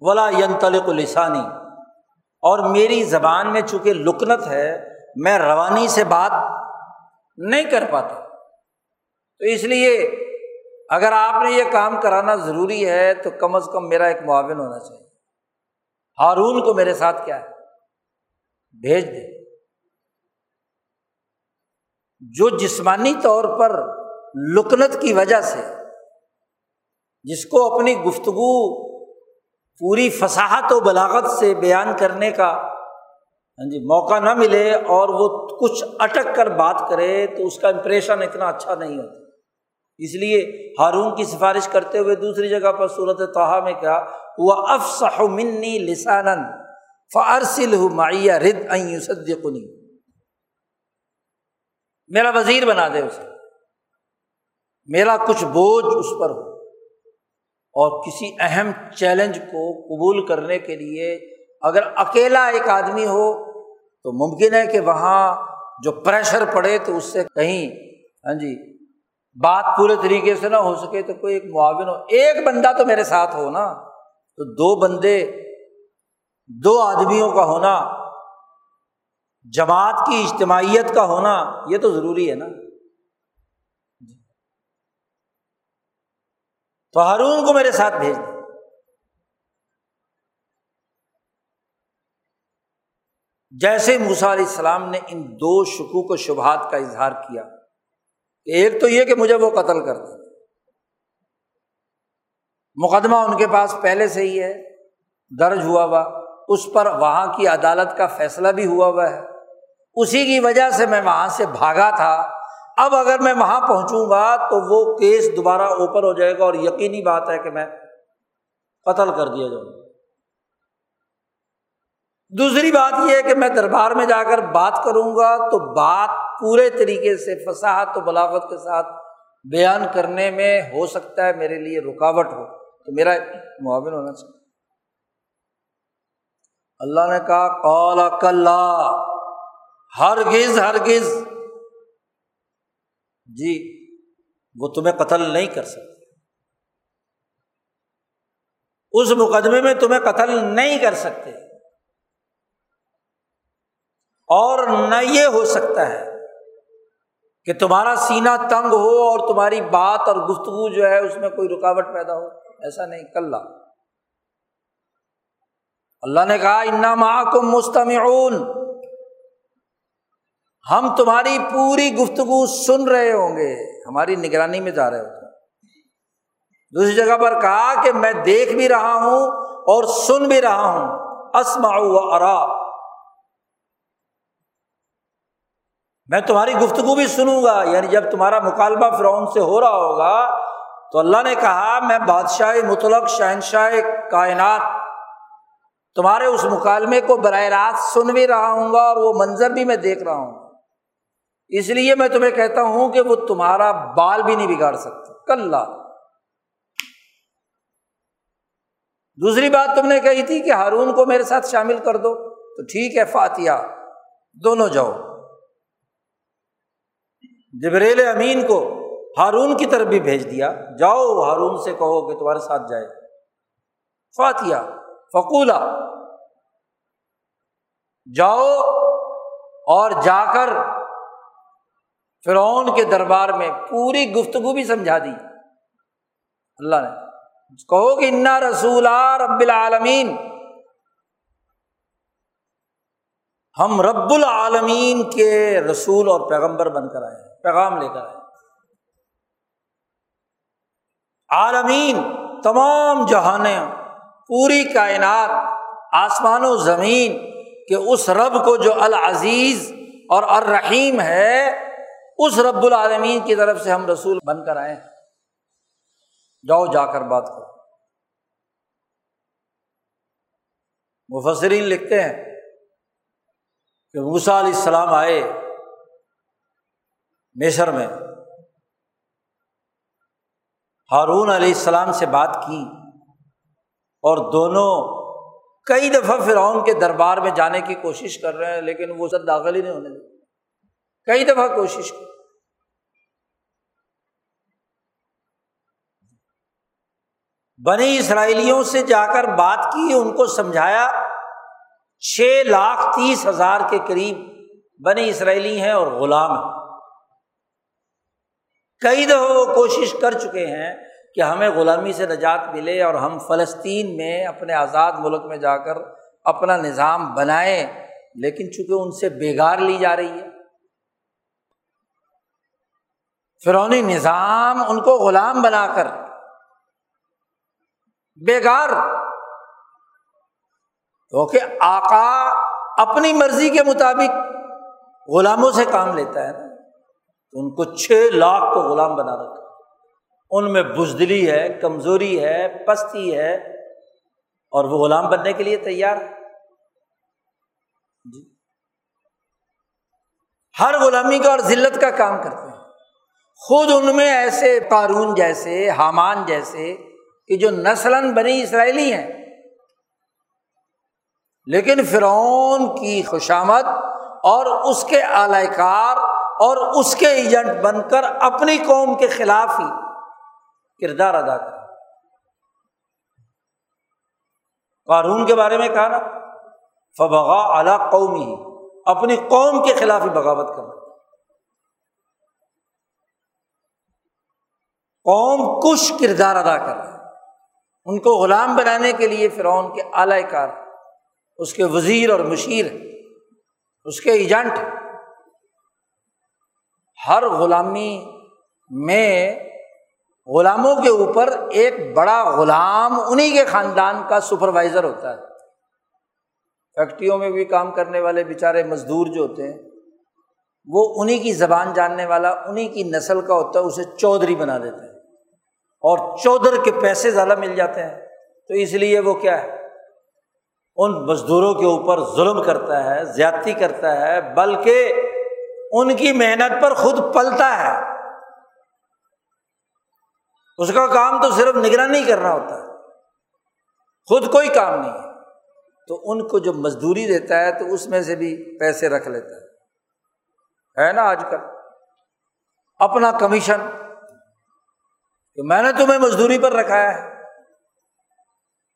ولا ینتلق لسانی۔ اور میری زبان میں چونکہ لکنت ہے، میں روانی سے بات نہیں کر پاتا تو اس لیے اگر آپ نے یہ کام کرانا ضروری ہے تو کم از کم میرا ایک معاون ہونا چاہیے۔ ہارون کو میرے ساتھ کیا ہے؟ بھیج دے جو جسمانی طور پر لکنت کی وجہ سے، جس کو اپنی گفتگو پوری فصاحت و بلاغت سے بیان کرنے کا ہاں جی موقع نہ ملے اور وہ کچھ اٹک کر بات کرے تو اس کا امپریشن اتنا اچھا نہیں ہوتا۔ اس لیے ہارون کی سفارش کرتے ہوئے دوسری جگہ پر صورت توحا میں کیا وہ افسح منی لسان فارسل معیہ رد کنی میرا وزیر بنا دے اسے۔ میرا کچھ بوجھ اس پر ہو۔ اور کسی اہم چیلنج کو قبول کرنے کے لیے اگر اکیلا ایک آدمی ہو تو ممکن ہے کہ وہاں جو پریشر پڑے تو اس سے کہیں ہاں جی بات پورے طریقے سے نہ ہو سکے تو کوئی ایک معاون ہو۔ ایک بندہ تو میرے ساتھ ہو نا، تو دو بندے، دو آدمیوں کا ہونا، جماعت کی اجتماعیت کا ہونا، یہ تو ضروری ہے نا۔ تو ہارون کو میرے ساتھ بھیج دیں۔ جیسے موسا علیہ السلام نے ان دو شکوک و شبہات کا اظہار کیا، ایک تو یہ کہ مجھے وہ قتل کر دیں مقدمہ ان کے پاس پہلے سے ہی ہے، درج ہوا ہوا، اس پر وہاں کی عدالت کا فیصلہ بھی ہوا ہوا ہے۔ اسی کی وجہ سے میں وہاں سے بھاگا تھا۔ اب اگر میں وہاں پہنچوں گا تو وہ کیس دوبارہ اوپر ہو جائے گا اور یقینی بات ہے کہ میں قتل کر دیا جاؤں گا۔ دوسری بات یہ ہے کہ میں دربار میں جا کر بات کروں گا تو بات پورے طریقے سے فصاحت و بلاغت کے ساتھ بیان کرنے میں ہو سکتا ہے، میرے لیے رکاوٹ ہو۔ تو میرا معاون ہونا چاہیے۔ اللہ نے کہا کالا کل ہرگز ہرگز۔ جی وہ تمہیں قتل نہیں کر سکتے۔ اس مقدمے میں تمہیں قتل نہیں کر سکتے۔ اور نہ یہ ہو سکتا ہے کہ تمہارا سینا تنگ ہو اور تمہاری بات اور گفتگو جو ہے اس میں کوئی رکاوٹ پیدا ہو، ایسا نہیں کل اللہ نے کہا انا کو مستمعون۔ ہم تمہاری پوری گفتگو سن رہے ہوں گے، ہماری نگرانی میں جا رہے ہوتے دوسری جگہ پر کہا کہ میں دیکھ بھی رہا ہوں اور سن بھی رہا ہوں۔ اسما و ارا۔ میں تمہاری گفتگو بھی سنوں گا یعنی جب تمہارا مکالمہ فرعون سے ہو رہا ہوگا، تو اللہ نے کہا، میں بادشاہ مطلق، شہنشاہ کائنات، تمہارے اس مکالمے کو براہ راست سن بھی رہا ہوں گا اور وہ منظر بھی میں دیکھ رہا ہوں۔ اس لیے میں تمہیں کہتا ہوں کہ وہ تمہارا بال بھی نہیں بگاڑ سکتے۔ کل دوسری بات تم نے کہی تھی کہ ہارون کو میرے ساتھ شامل کر دو، تو ٹھیک ہے، فاتحہ۔ دونوں جاؤ۔ جبریل امین کو ہارون کی طرف بھی بھیج دیا۔ جاؤ ہارون سے کہو کہ تمہارے ساتھ جائے۔ فاتحہ فکولا جاؤ اور جا کر فرعون کے دربار میں پوری گفتگو بھی سمجھا دی۔ اللہ نے کہو کہ انا رسول رب العالمین ہم رب العالمین کے رسول اور پیغمبر بن کر آئے ہیں۔ پیغام لے کر آئے۔ عالمین، تمام جہانیں پوری کائنات، آسمان و زمین کہ اس رب کو جو العزیز اور الرحیم ہے، اس رب العالمین کی طرف سے ہم رسول بن کر آئے جاؤ، جا کر بات کرو۔ مفسرین لکھتے ہیں کہ موسا علیہ السلام آئے۔ میسر میں۔ ہارون علیہ السلام سے بات کی اور دونوں کئی دفعہ فرعون کے دربار میں جانے کی کوشش کر رہے ہیں، لیکن وہ سب داخل ہی نہیں ہونے لگے کئی دفعہ کوشش کی۔ بنی اسرائیلیوں سے جا کر بات کی، ان کو سمجھایا، چھ لاکھ تیس ہزار کے قریب بنی اسرائیلی ہیں اور غلام ہیں۔ کئی دفعہ وہ کوشش کر چکے ہیں کہ ہمیں غلامی سے نجات ملے اور ہم فلسطین میں اپنے آزاد ملک میں جا کر اپنا نظام بنائیں، لیکن چونکہ ان سے بےگار لی جا رہی ہے۔ فرونی نظام ان کو غلام بنا کر بےگار کیونکہ آقا اپنی مرضی کے مطابق غلاموں سے کام لیتا ہے نا۔ ان کو چھ لاکھ کو غلام بنا رکھا۔ ان میں بزدلی ہے، کمزوری ہے، پستی ہے اور وہ غلام بننے کے لیے تیار ہے۔ جی۔ ہر غلامی کا اور ذلت کا کام کرتے ہیں۔ خود ان میں ایسے قارون جیسے، حامان جیسے کہ جو نسلاً بنی اسرائیلی ہیں۔ لیکن فرعون کی خوشامد اور اس کے اعلی کار اور اس کے ایجنٹ بن کر اپنی قوم کے خلاف ہی کردار ادا کر قارون کے بارے میں کہا نا، فبغا اعلی قومی ہی اپنی قوم کے خلاف ہی بغاوت کر۔ قوم کش کردار ادا کر۔ رہا ہے ان کو غلام بنانے کے لیے فرعون کے اعلی کار، اس کے وزیر اور مشیر، اس کے ایجنٹ۔ ہر غلامی میں غلاموں کے اوپر ایک بڑا غلام انہیں کے خاندان کا سپروائزر ہوتا ہے۔ فیکٹریوں میں بھی کام کرنے والے بےچارے مزدور جو ہوتے ہیں، وہ انہیں کی زبان جاننے والا انہیں کی نسل کا ہوتا ہے، اسے چودھری بنا دیتے ہیں۔ اور چودھر کے پیسے زیادہ مل جاتے ہیں۔ تو اس لیے وہ کیا ہے؟ ان مزدوروں کے اوپر ظلم کرتا ہے، زیادتی کرتا ہے، بلکہ ان کی محنت پر خود پلتا ہے۔ اس کا کام تو صرف نگرانی کرنا ہوتا۔ ہے خود کوئی کام نہیں ہے۔ تو ان کو جو مزدوری دیتا ہے تو اس میں سے بھی پیسے رکھ لیتا ہے۔ ہے نا آج کل؟ اپنا کمیشن۔ کہ میں نے تمہیں مزدوری پر رکھایا ہے۔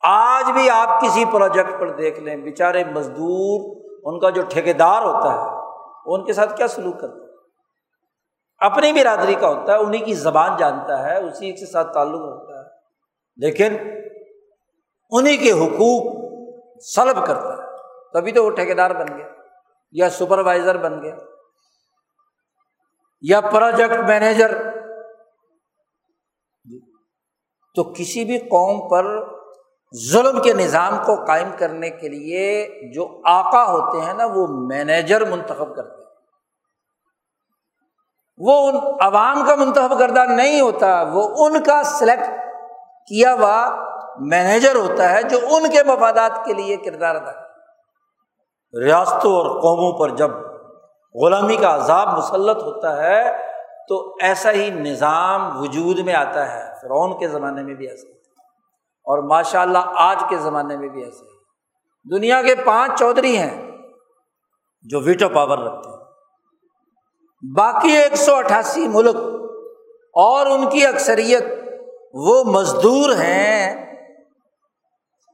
آج بھی آپ کسی پروجیکٹ پر دیکھ لیں۔ بےچارے مزدور، ان کا جو ٹھیکیدار ہوتا ہے۔ وہ ان کے ساتھ کیا سلوک کرتا ہے؟ اپنی برادری کا ہوتا ہے انہیں کی زبان جانتا ہے، اسی کے ساتھ تعلق ہوتا ہے۔ لیکن انہیں کے حقوق سلب کرتا ہے۔ تبھی تو وہ ٹھیکیدار بن گیا، یا سپروائزر بن گیا، یا پروجیکٹ مینیجر۔ تو کسی بھی قوم پر ظلم کے نظام کو قائم کرنے کے لیے جو آقا ہوتے ہیں نا، وہ مینیجر منتخب کرتے ہیں۔ وہ ان عوام کا منتخب کردہ نہیں ہوتا، وہ ان کا سلیکٹ کیا ہوا مینیجر ہوتا ہے جو ان کے مفادات کے لیے کردار ادا ریاستوں اور قوموں پر جب غلامی کا عذاب مسلط ہوتا ہے، تو ایسا ہی نظام وجود میں آتا ہے۔ فرعون کے زمانے میں بھی ایسا۔ اور ماشاء اللہ آج کے زمانے میں بھی ایسے ہی دنیا کے پانچ چودھری ہیں جو ویٹو پاور رکھتے ہیں۔ باقی ایک سو اٹھاسی ملک اور ان کی اکثریت وہ مزدور ہیں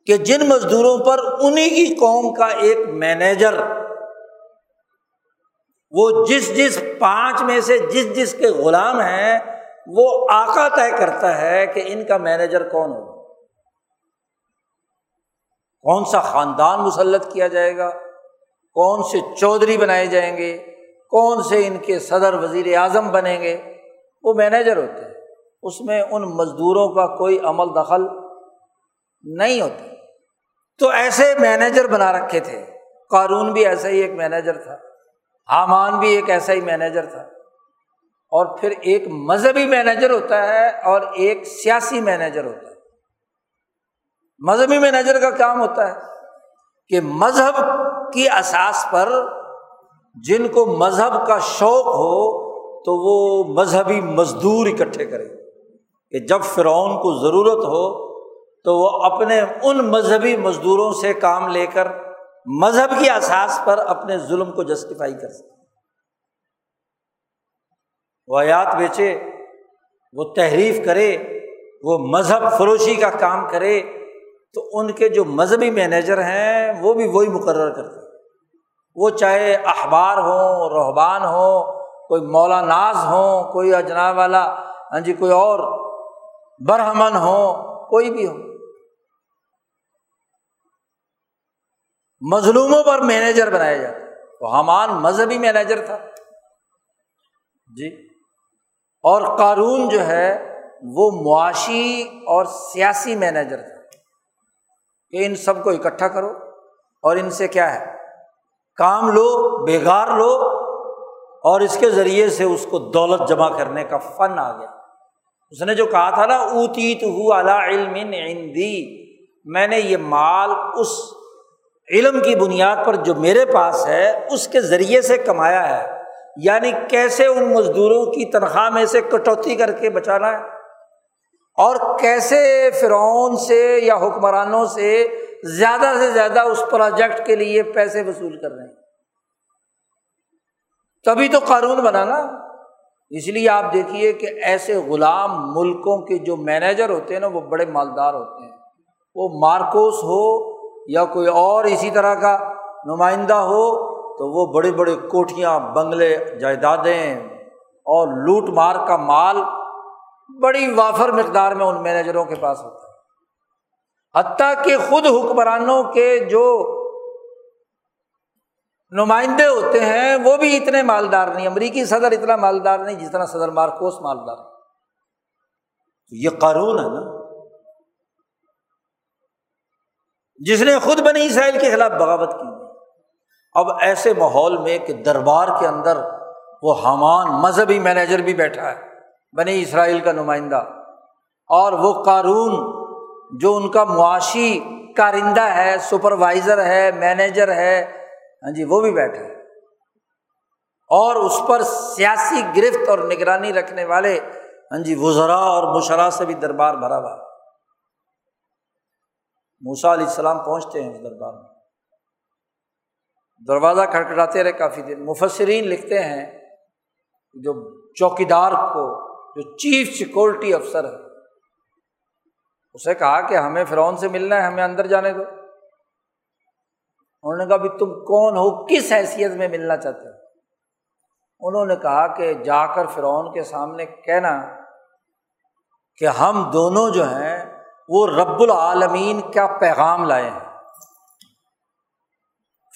کہ جن مزدوروں پر انہیں کی قوم کا ایک مینیجر، وہ جس جس پانچ میں سے جس جس کے غلام ہیں، وہ آکا طے کرتا ہے کہ ان کا مینیجر کون ہوگا۔ کون سا خاندان مسلط کیا جائے گا؟ کون سے چودھری بنائے جائیں گے؟ کون سے ان کے صدر وزیر اعظم بنیں گے؟ وہ مینیجر ہوتے ہیں۔ اس میں ان مزدوروں کا کوئی عمل دخل نہیں ہوتا۔ تو ایسے مینیجر بنا رکھے تھے۔ قارون بھی ایسا ہی ایک مینیجر تھا۔ حامان بھی ایک ایسا ہی مینیجر تھا۔ اور پھر ایک مذہبی مینیجر ہوتا ہے اور ایک سیاسی مینیجر ہوتا ہے۔ مذہبی مینیجر کا کام ہوتا ہے کہ مذہب کی اساس پر جن کو مذہب کا شوق ہو تو وہ مذہبی مزدور اکٹھے کرے کہ جب فرعون کو ضرورت ہو تو وہ اپنے ان مذہبی مزدوروں سے کام لے کر مذہب کی اساس پر اپنے ظلم کو جسٹیفائی کر سکے۔ وہ آیات بیچے، وہ تحریف کرے، وہ مذہب فروشی کا کام کرے تو ان کے جو مذہبی مینیجر ہیں وہ بھی وہی مقرر کرتے وہ چاہے اخبار ہوں رحبان ہوں، کوئی مولا ناز ہوں، کوئی اجنا والا ہاں جی کوئی اور، برہمن ہو کوئی بھی ہو مظلوموں پر مینیجر بنایا جاتا تو حمان مذہبی مینیجر تھا۔ جی۔ اور قارون جو ہے، وہ معاشی اور سیاسی مینیجر تھا۔ کہ ان سب کو اکٹھا کرو۔ اور ان سے کیا ہے؟ کام لو بےگار لو۔ اور اس کے ذریعے سے اس کو دولت جمع کرنے کا فن آ گیا۔ اس نے جو کہا تھا نا اوتیت ہو علم میں نے یہ مال اس علم کی بنیاد پر جو میرے پاس ہے، اس کے ذریعے سے کمایا ہے۔ یعنی کیسے ان مزدوروں کی تنخواہ میں سے کٹوتی کر کے بچانا ہے؟ اور کیسے فرعون سے یا حکمرانوں سے زیادہ سے زیادہ اس پروجیکٹ کے لیے پیسے وصول کر رہے ہیں؟ تبھی تو قانون بنانا اس لیے آپ دیکھیے کہ ایسے غلام ملکوں کے جو مینیجر ہوتے ہیں نا، وہ بڑے مالدار ہوتے ہیں۔ وہ مارکوس ہو یا کوئی اور اسی طرح کا نمائندہ ہو، تو وہ بڑے بڑے کوٹیاں بنگلے، جائیدادیں اور لوٹ مار کا مال بڑی وافر مقدار میں ان مینیجروں کے پاس ہوتا ہے۔ حتیٰ کہ خود حکمرانوں کے جو نمائندے ہوتے ہیں، وہ بھی اتنے مالدار نہیں، امریکی صدر اتنا مالدار نہیں جتنا صدر مارکوس مالدار یہ قانون ہے نا، جس نے خود بنی اسرائیل کے خلاف بغاوت کی۔ اب ایسے ماحول میں کہ دربار کے اندر وہ حمان مذہبی مینیجر بھی بیٹھا ہے۔ بنی اسرائیل کا نمائندہ اور وہ قارون جو ان کا معاشی کارندہ ہے، سپروائزر ہے، مینیجر ہے ہاں جی وہ بھی بیٹھے اور اس پر سیاسی گرفت اور نگرانی رکھنے والے ہاں جی وزرا اور مشرا سے بھی دربار بھرا ہوا موسا علیہ السلام پہنچتے ہیں اس دربار میں۔ دروازہ کھڑکھڑاتے رہے کافی دن مفسرین لکھتے ہیں جو چوکیدار کو جو چیف سیکورٹی افسر ہے، اسے کہا کہ ہمیں فرعون سے ملنا ہے، ہمیں اندر جانے دو۔ انہوں نے کہا بھی تم کون ہو، کس حیثیت میں ملنا چاہتے ہو؟ انہوں نے کہا کہ جا کر فرعون کے سامنے کہنا کہ ہم دونوں جو ہیں، وہ رب العالمین کا پیغام لائے ہیں۔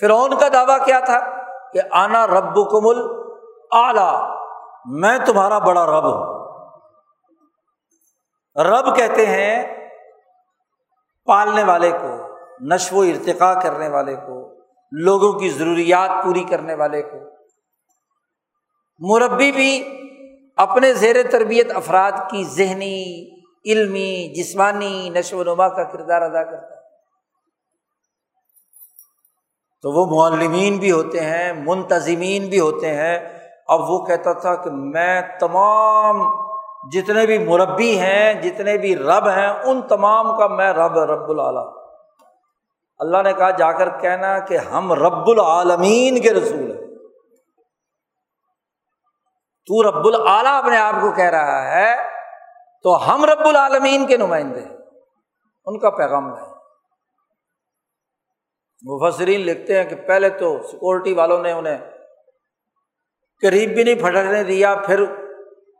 فرعون کا دعویٰ کیا تھا کہ آنا رب کمل اعلی میں تمہارا بڑا رب ہوں۔ رب کہتے ہیں، پالنے والے کو، نشو و ارتقا کرنے والے کو، لوگوں کی ضروریات پوری کرنے والے کو۔ مربی بھی اپنے زیر تربیت افراد کی ذہنی، علمی، جسمانی نشو و نما کا کردار ادا کرتا ہے۔ تو وہ معلمین بھی ہوتے ہیں، منتظمین بھی ہوتے ہیں۔ اب وہ کہتا تھا کہ میں تمام جتنے بھی مربی ہیں، جتنے بھی رب ہیں، ان تمام کا میں رب رب العلیٰ اللہ نے کہا، جا کر کہنا کہ ہم رب العالمین کے رسول ہیں۔ تو رب العلیٰ اپنے آپ کو کہہ رہا ہے، تو ہم رب العالمین کے نمائندے ہیں۔ ان کا پیغام لائیں مفسرین لکھتے ہیں کہ پہلے تو سیکورٹی والوں نے انہیں قریب بھی نہیں پھٹکنے دیا، پھر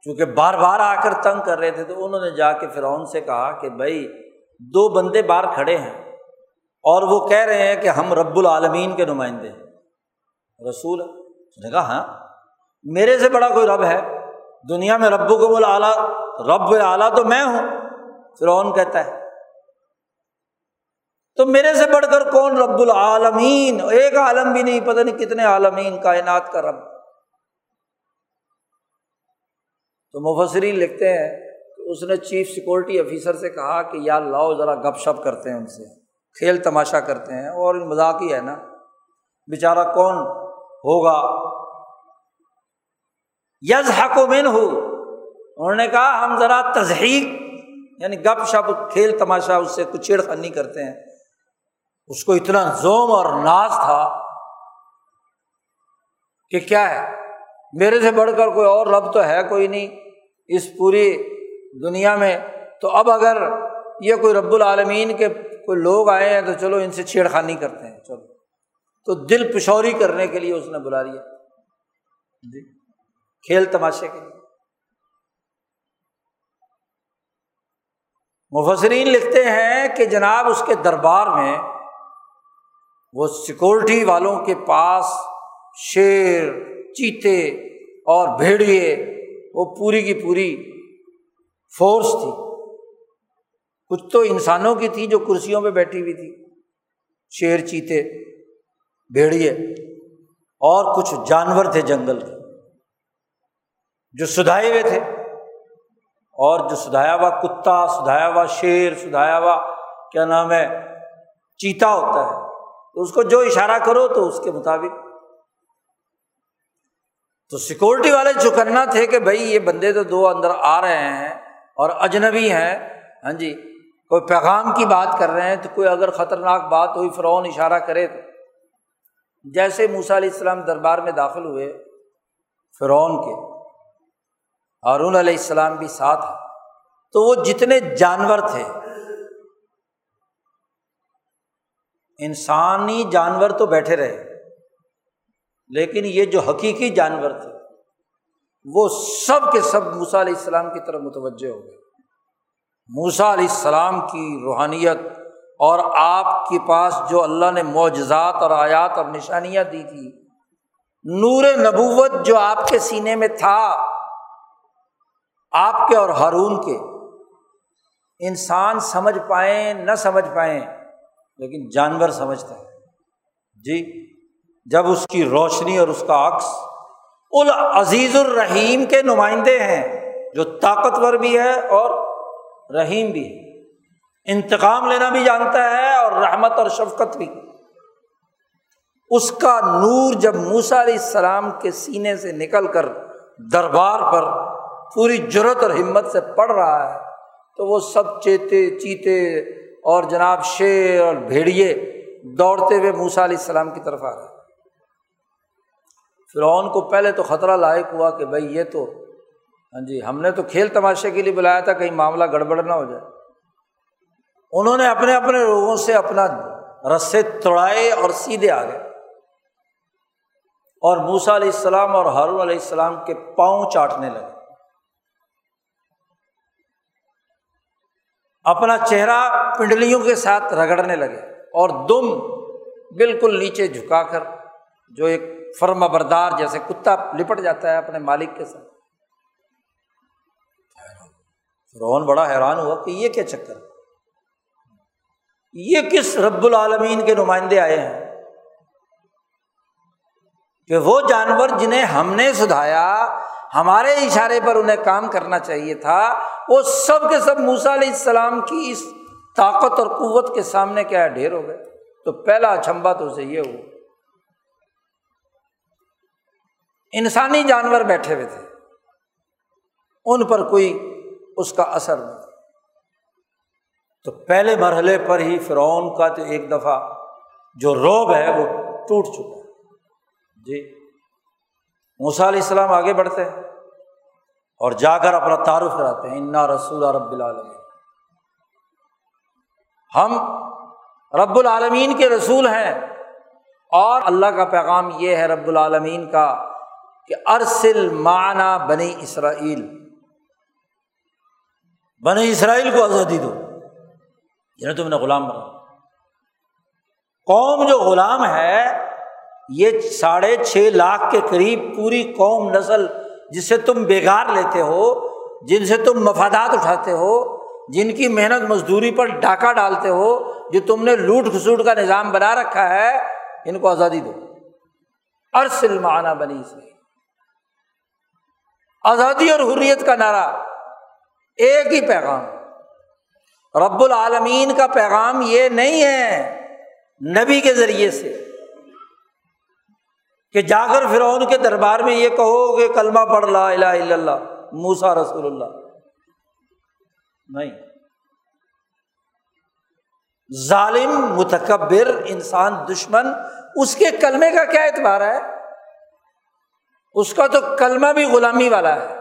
چونکہ بار بار آ کر تنگ کر رہے تھے تو انہوں نے جا کے فرعون سے کہا کہ بھائی دو بندے باہر کھڑے ہیں اور وہ کہہ رہے ہیں کہ ہم رب العالمین کے نمائندے ہیں۔ رسول نے کہا ہاں میرے سے بڑا کوئی رب ہے؟ دنیا میں رب کو بول اعلیٰ رب اعلیٰ تو میں ہوں۔ فرعون کہتا ہے، تو میرے سے بڑھ کر کون رب العالمین؟ ایک عالم بھی نہیں، پتہ نہیں کتنے عالمین، کائنات کا رب۔ تو مفسرین لکھتے ہیں کہ اس نے چیف سیکورٹی آفیسر سے کہا کہ یار لاؤ ذرا گپ شپ کرتے ہیں ان سے، کھیل تماشا کرتے ہیں اور مذاق ہی ہے نا۔ بیچارہ کون ہوگا؟ یز حق و من ہو انہوں نے کہا ہم ذرا تزہیق یعنی گپ شپ، کھیل تماشا اس سے کچھ چھیڑ خانی کرتے ہیں۔ اس کو اتنا زوم اور ناز تھا کہ کیا ہے؟ میرے سے بڑھ کر کوئی اور رب تو ہے کوئی نہیں۔ اس پوری دنیا میں، تو اب اگر یہ کوئی رب العالمین کے کوئی لوگ آئے ہیں تو چلو ان سے چھیڑ خانی کرتے ہیں، چلو۔ تو دل پشوری کرنے کے لیے اس نے بلا لیا۔ جی۔ کھیل تماشے کے لیے۔ مفسرین لکھتے ہیں کہ جناب اس کے دربار میں وہ سیکورٹی والوں کے پاس شیر، چیتے اور بھیڑیے وہ پوری کی پوری فورس تھی۔ کچھ تو انسانوں کی تھی جو کرسیوں پہ بیٹھی ہوئی تھی۔ شیر چیتے، بھیڑیے، اور کچھ جانور تھے جنگل کے، جو سدھائے ہوئے تھے۔ اور جو سدھایا ہوا کتا، سدھایا ہوا شیر، سدھایا ہوا کیا نام ہے، چیتا ہوتا ہے۔ تو اس کو جو اشارہ کرو تو اس کے مطابق تو سیکورٹی والے چکنا تھے کہ بھائی یہ بندے تو دو اندر آ رہے ہیں اور اجنبی ہیں ہاں جی کوئی پیغام کی بات کر رہے ہیں تو کوئی اگر خطرناک بات ہوئی، فرعون اشارہ کرے تو۔ جیسے موسا علیہ السلام دربار میں داخل ہوئے فرعون کے، ہارون علیہ السلام بھی ساتھ تو وہ جتنے جانور تھے، انسانی جانور تو بیٹھے رہے۔ لیکن یہ جو حقیقی جانور تھے، وہ سب کے سب موسا علیہ السلام کی طرف متوجہ ہو گئے۔ موسا علیہ السلام کی روحانیت اور آپ کے پاس جو اللہ نے معجزات اور آیات اور نشانیاں دی تھی، نور نبوت جو آپ کے سینے میں تھا، آپ کے اور ہارون کے، انسان سمجھ پائیں، نہ سمجھ پائیں، لیکن جانور سمجھتے ہیں جی؟ جب اس کی روشنی اور اس کا عکس العزیز الرحیم کے نمائندے ہیں، جو طاقتور بھی ہے اور رحیم بھی ہے۔ انتقام لینا بھی جانتا ہے اور رحمت اور شفقت بھی۔ اس کا نور جب موسا علیہ السلام کے سینے سے نکل کر دربار پر پوری جرت اور ہمت سے پڑ رہا ہے، تو وہ سب چیتے چیتے اور جناب شیر اور بھیڑیے دوڑتے ہوئے موسا علیہ السلام کی طرف آ رہے فرعون کو پہلے تو خطرہ لاحق ہوا کہ بھائی یہ تو ہاں جی ہم نے تو کھیل تماشے کے لیے بلایا تھا، کہیں معاملہ گڑبڑ نہ ہو جائے۔ انہوں نے اپنے اپنے لوگوں سے اپنا رسے توڑائے اور سیدھے آ گئے۔ اور موسا علیہ السلام اور ہارون علیہ السلام کے پاؤں چاٹنے لگے۔ اپنا چہرہ پنڈلیوں کے ساتھ رگڑنے لگے اور دم بالکل نیچے جھکا کر، جو ایک فرما بردار جیسے کتا لپٹ جاتا ہے اپنے مالک کے ساتھ۔ روہن بڑا حیران ہوا کہ یہ کیا چکر یہ کس رب العالمین کے نمائندے آئے ہیں؟ کہ وہ جانور جنہیں ہم نے سدھایا، ہمارے اشارے پر انہیں کام کرنا چاہیے تھا، وہ سب کے سب موسا علیہ السلام کی اس طاقت اور قوت کے سامنے کیا ڈھیر ہو گئے۔ تو پہلا اچھمبا تو اسے یہ ہوا۔ انسانی جانور بیٹھے ہوئے تھے۔ ان پر کوئی اس کا اثر نہیں۔ تو پہلے مرحلے پر ہی فرعون کا تو ایک دفعہ جو روب ہے وہ ٹوٹ چکا ہے۔ جی۔ موسا علیہ السلام آگے بڑھتے ہیں اور جا کر اپنا تعارف کراتے ہیں۔ انا رسول رب العالمین ہم رب العالمین کے رسول ہیں اور اللہ کا پیغام یہ ہے رب العالمین کا کہ ارسل معنی بنی اسرائیل۔ بنی اسرائیل کو آزادی دو۔ یعنی تم نے غلام بنا۔ قوم جو غلام ہے، یہ ساڑھے چھ لاکھ کے قریب پوری قوم نسل جس سے تم بےگار لیتے ہو، جن سے تم مفادات اٹھاتے ہو، جن کی محنت مزدوری پر ڈاکہ ڈالتے ہو، جو تم نے لوٹ کھسوٹ کا نظام بنا رکھا ہے، ان کو آزادی دو۔ ارسل معنی بنی اس میں آزادی اور حریت کا نعرہ، ایک ہی پیغام۔ رب العالمین کا پیغام یہ نہیں ہے نبی کے ذریعے سے کہ جا کر فرعون کے دربار میں یہ کہو کہ کلمہ پڑھ لا الہ الا اللہ موسا رسول اللہ۔ نہیں۔ ظالم، متکبر انسان، دشمن، اس کے کلمے کا کیا اعتبار ہے؟ اس کا تو کلمہ بھی غلامی والا ہے۔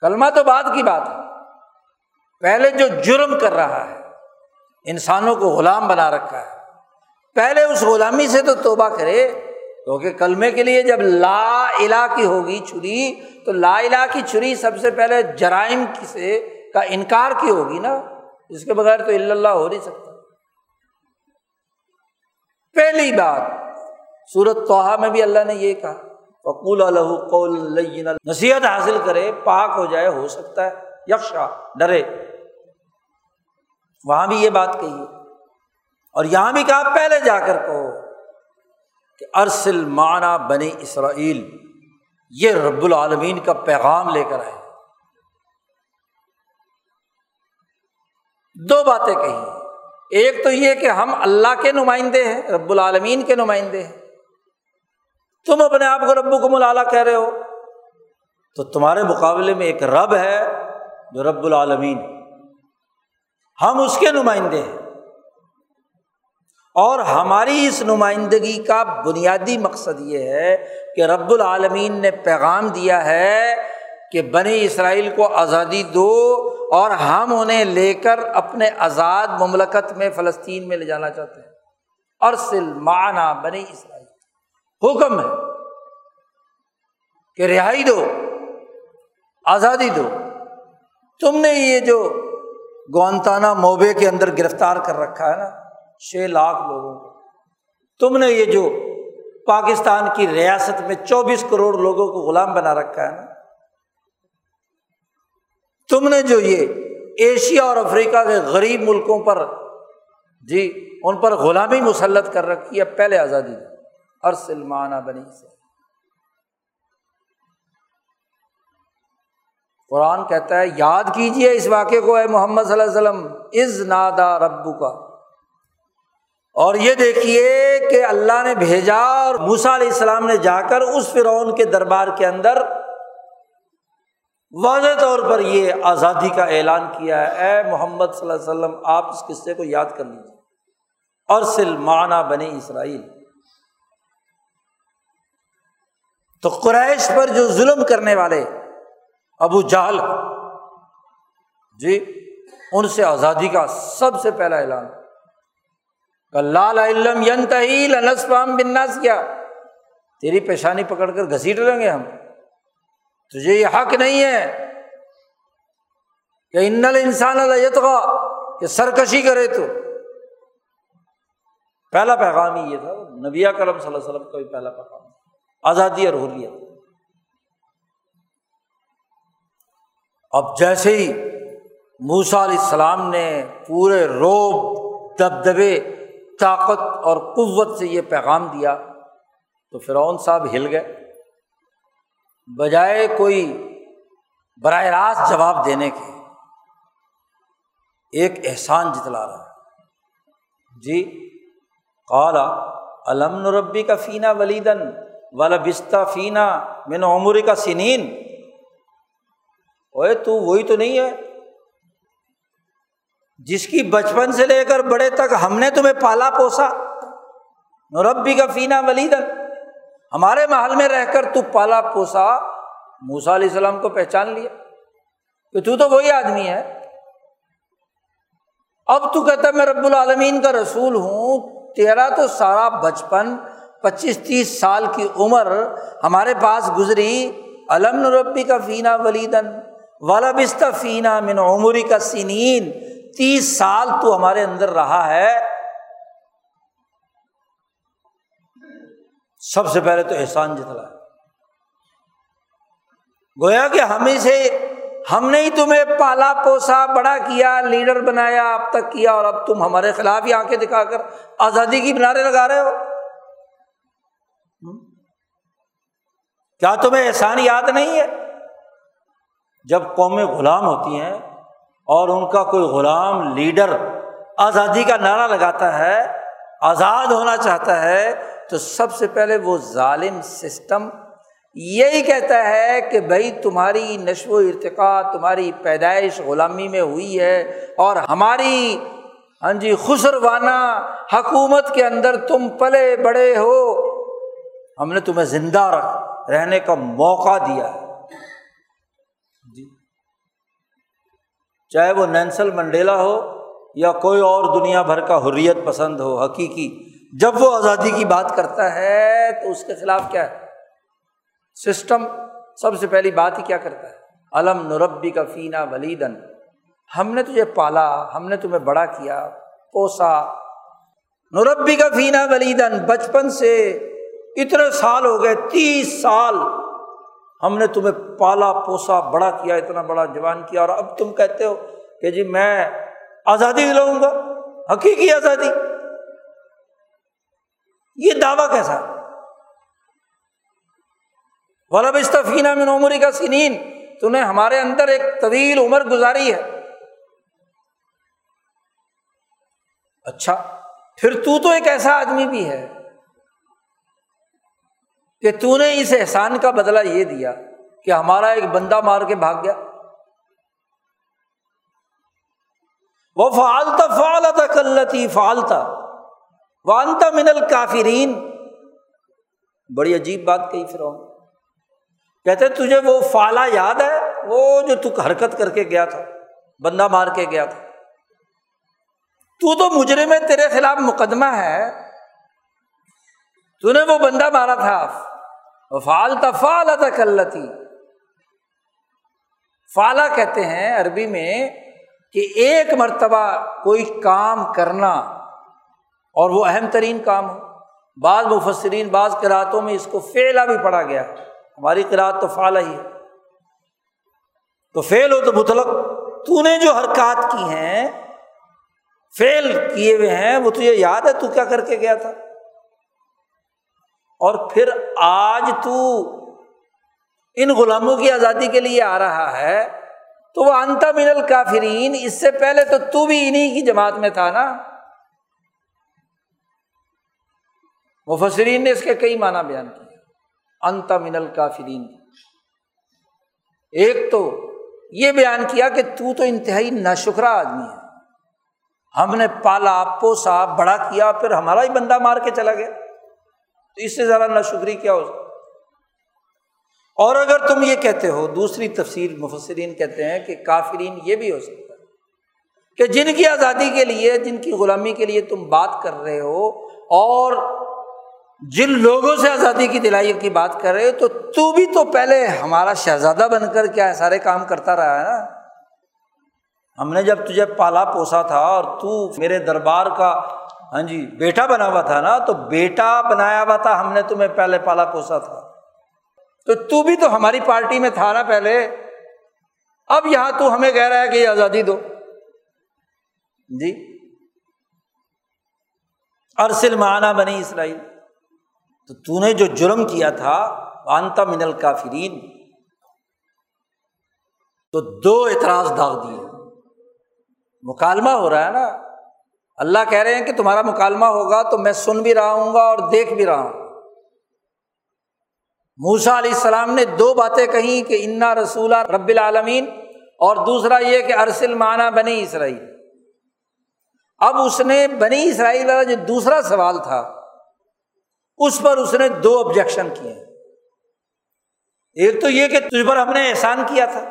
کلمہ تو بعد کی بات ہے۔ پہلے جو جرم کر رہا ہے، انسانوں کو غلام بنا رکھا ہے۔ پہلے اس غلامی سے تو توبہ کرے، کیونکہ کلمے کے لیے جب لا الا کی ہوگی چھری، تو لا الا کی چھری سب سے پہلے جرائم سے کا انکار کی ہوگی نا۔ اس کے بغیر تو اللہ ہو نہیں سکتا۔ پہلی بات سورت توحا میں بھی اللہ نے یہ کہا۔ وقول الح قول نصیحت حاصل کرے، پاک ہو جائے، ہو سکتا ہے، یکشا، ڈرے۔ وہاں بھی یہ بات کہی ہے۔ اور یہاں بھی کہا، پہلے جا کر کہو کہ ارسل معنی بنی اسرائیل۔ یہ رب العالمین کا پیغام لے کر آئے۔ دو باتیں کہی ایک تو یہ کہ ہم اللہ کے نمائندے ہیں، رب العالمین کے نمائندے ہیں۔ تم اپنے آپ کو رب کو ملالا کہہ رہے ہو۔ تو تمہارے مقابلے میں ایک رب ہے جو رب العالمین ہم اس کے نمائندے ہیں۔ اور ہماری اس نمائندگی کا بنیادی مقصد یہ ہے کہ رب العالمین نے پیغام دیا ہے کہ بنی اسرائیل کو آزادی دو اور ہم انہیں لے کر اپنے آزاد مملکت میں فلسطین میں لے جانا چاہتے ہیں۔ ارسل معنی بنی اسرائیل۔ حکم ہے کہ رہائی دو، آزادی دو۔ تم نے یہ جو گونتانا موبے کے اندر گرفتار کر رکھا ہے نا، چھ لاکھ لوگوں کو۔ تم نے یہ جو پاکستان کی ریاست میں چوبیس کروڑ لوگوں کو غلام بنا رکھا ہے نا، تم نے جو یہ ایشیا اور افریقہ کے غریب ملکوں پر جی ان پر غلامی مسلط کر رکھی ہے، پہلے آزادی دی اور سلمانہ بنی سے قرآن کہتا ہے، یاد کیجیے اس واقعے کو، اے محمد صلی اللہ علیہ وسلم از نادا ربو کا اور یہ دیکھیے کہ اللہ نے بھیجا اور موسا علیہ السلام نے جا کر اس فرعون کے دربار کے اندر واضح طور پر یہ آزادی کا اعلان کیا ہے۔ اے محمد صلی اللہ علیہ وسلم، آپ اس قصے کو یاد کر لیجیے اور سلمانہ بنی اسرائیل۔ تو قریش پر جو ظلم کرنے والے، ابو جہل جی ان سے آزادی کا سب سے پہلا اعلان۔ لال علم ین تحیل بناس کیا؟ تیری پیشانی پکڑ کر گھسیٹ لیں گے ہم۔ تجھے یہ حق نہیں ہے کہ ان انسان یتغا کہ سرکشی کرے تو۔ پہلا پیغام ہی یہ تھا نبیا کرم صلی اللہ علیہ وسلم کا بھی پہلا پیغام۔ آزادی اور حریت۔ اب جیسے ہی موسا علیہ السلام نے پورے روب، دبدبے، طاقت اور قوت سے یہ پیغام دیا تو فرعون صاحب ہل گئے۔ بجائے کوئی براہ راست جواب دینے کے، ایک احسان جتلا رہا جی قالا علم نربی کا فینا ولیدن؟ والا بستہ فینا من عمر کا سنین۔ اوے تو وہی تو نہیں ہے۔ جس کی بچپن سے لے کر بڑے تک ہم نے تمہیں پالا پوسا۔ نوربی کا فینا ولیدن۔ ہمارے محل میں رہ کر تو پالا پوسا۔ موسا علیہ السلام کو پہچان لیا۔ کہ تو تو وہی آدمی ہے۔ اب تو کہتا میں رب العالمین کا رسول ہوں۔ تیرا تو سارا بچپن پچیس تیس سال کی عمر ہمارے پاس گزری۔ علم نربی کا فینا ولیدن والا فینا من عمری کا سینین تیس سال تو ہمارے اندر رہا ہے۔ سب سے پہلے تو احسان جتلا گویا کہ ہمیں سے ہم نے ہی تمہیں پالا پوسا، بڑا کیا، لیڈر بنایا، اب تک کیا، اور اب تم ہمارے خلاف ہی آنکھیں دکھا کر آزادی کی بنارے لگا رہے ہو۔ کیا تمہیں احسان یاد نہیں ہے؟ جب قومیں غلام ہوتی ہیں اور ان کا کوئی غلام لیڈر آزادی کا نعرہ لگاتا ہے، آزاد ہونا چاہتا ہے، تو سب سے پہلے وہ ظالم سسٹم یہی کہتا ہے کہ بھائی تمہاری نشو و ارتقا تمہاری پیدائش غلامی میں ہوئی ہے اور ہماری ہاں جی خسروانہ حکومت کے اندر تم پلے بڑے ہو۔ ہم نے تمہیں زندہ رکھ رہنے کا موقع دیا ہے۔ جی۔ چاہے وہ نینسل منڈیلا ہو یا کوئی اور دنیا بھر کا حریت پسند ہو، حقیقی، جب وہ آزادی کی بات کرتا ہے تو اس کے خلاف کیا ہے؟ سسٹم سب سے پہلی بات ہی کیا کرتا ہے؟ علم نربی کا فینا ولیدن ہم نے تجھے پالا، ہم نے تمہیں بڑا کیا، پوسا۔ نربی کا فینا ولیدن بچپن سے اتنے سال ہو گئے، تیس سال ہم نے تمہیں پالا پوسا، بڑا کیا، اتنا بڑا جوان کیا، اور اب تم کہتے ہو کہ جی میں آزادی لوں گا، حقیقی آزادی۔ یہ دعویٰ کیسا؟ ولب استفینہ میں عمری کا سنین تو نے ہمارے اندر ایک طویل عمر گزاری ہے۔ اچھا پھر تو تو ایک ایسا آدمی بھی ہے کہ تو نے اس احسان کا بدلا یہ دیا کہ ہمارا ایک بندہ مار کے بھاگ گیا۔ وہ فالتا فالتا کلتی فالتا وانتا منل کافرین بڑی عجیب بات کہی پھر کہتے تجھے وہ فالا یاد ہے؟ وہ جو تو حرکت کر کے گیا تھا، بندہ مار کے گیا تھا۔ تو تو مجرے میں تیرے خلاف مقدمہ ہے۔ تو نے وہ بندہ مارا تھا۔ فالتا فالتا کلتی فالا کہتے ہیں عربی میں کہ ایک مرتبہ کوئی کام کرنا اور وہ اہم ترین کام ہو۔ بعض مفسرین بعض کراطوں میں اس کو فیلا بھی پڑھا گیا۔ ہماری قرآت تو فعال ہی ہے۔ تو فیل ہو تو مطلق تو نے جو حرکات کی ہیں فیل کیے ہوئے ہیں، وہ تجھے یاد ہے تو کیا کر کے گیا تھا؟ اور پھر آج تو ان غلاموں کی آزادی کے لیے آ رہا ہے، تو وہ انتا من الکافرین، اس سے پہلے تو تو بھی انہیں کی جماعت میں تھا نا۔ مفسرین نے اس کے کئی معنی بیان کیے۔ انت من الکافرین۔ ایک تو یہ بیان کیا کہ تو تو انتہائی ناشکرا آدمی ہے۔ ہم نے پالا پوسا بڑا کیا، پھر ہمارا ہی بندہ مار کے چلا گیا۔ تو اس سے زیادہ ناشکری کیا ہو اور اگر تم یہ کہتے ہو، دوسری تفصیل مفسرین کہتے ہیں کہ کافرین یہ بھی ہو سکتا ہے کہ جن کی آزادی کے لیے، جن کی غلامی کے لیے تم بات کر رہے ہو اور جن لوگوں سے آزادی کی دلائی کی بات کر رہے تو تو بھی تو پہلے ہمارا شہزادہ بن کر کیا ہے؟ سارے کام کرتا رہا ہے نا؟ ہم نے جب تجھے پالا پوسا تھا اور تو میرے دربار کا ہاں جی بیٹا بنا ہوا تھا نا، تو بیٹا بنایا ہوا تھا، ہم نے تمہیں پہلے پالا پوسا تھا۔ تو تو بھی تو ہماری پارٹی میں تھا نا پہلے۔ اب یہاں تو ہمیں کہہ رہا ہے کہ یہ آزادی دو۔ جی۔ ارسل معنی بنی اسرائیل۔ تو تو نے جو جرم کیا تھا، وانتا من الکافرین۔ تو دو اعتراض داغ دیے۔ مکالمہ ہو رہا ہے نا۔ اللہ کہہ رہے ہیں کہ تمہارا مکالمہ ہوگا تو میں سن بھی رہا ہوں گا اور دیکھ بھی رہا ہوں۔ موسا علیہ السلام نے دو باتیں کہیں کہ انا رسولہ رب العالمین اور دوسرا یہ کہ ارسل معنی بنی اسرائیل۔ اب اس نے بنی اسرائیل والا جو دوسرا سوال تھا، اس پر اس نے دو آبجیکشن کیے ایک تو یہ کہ تجھ پر ہم نے احسان کیا تھا،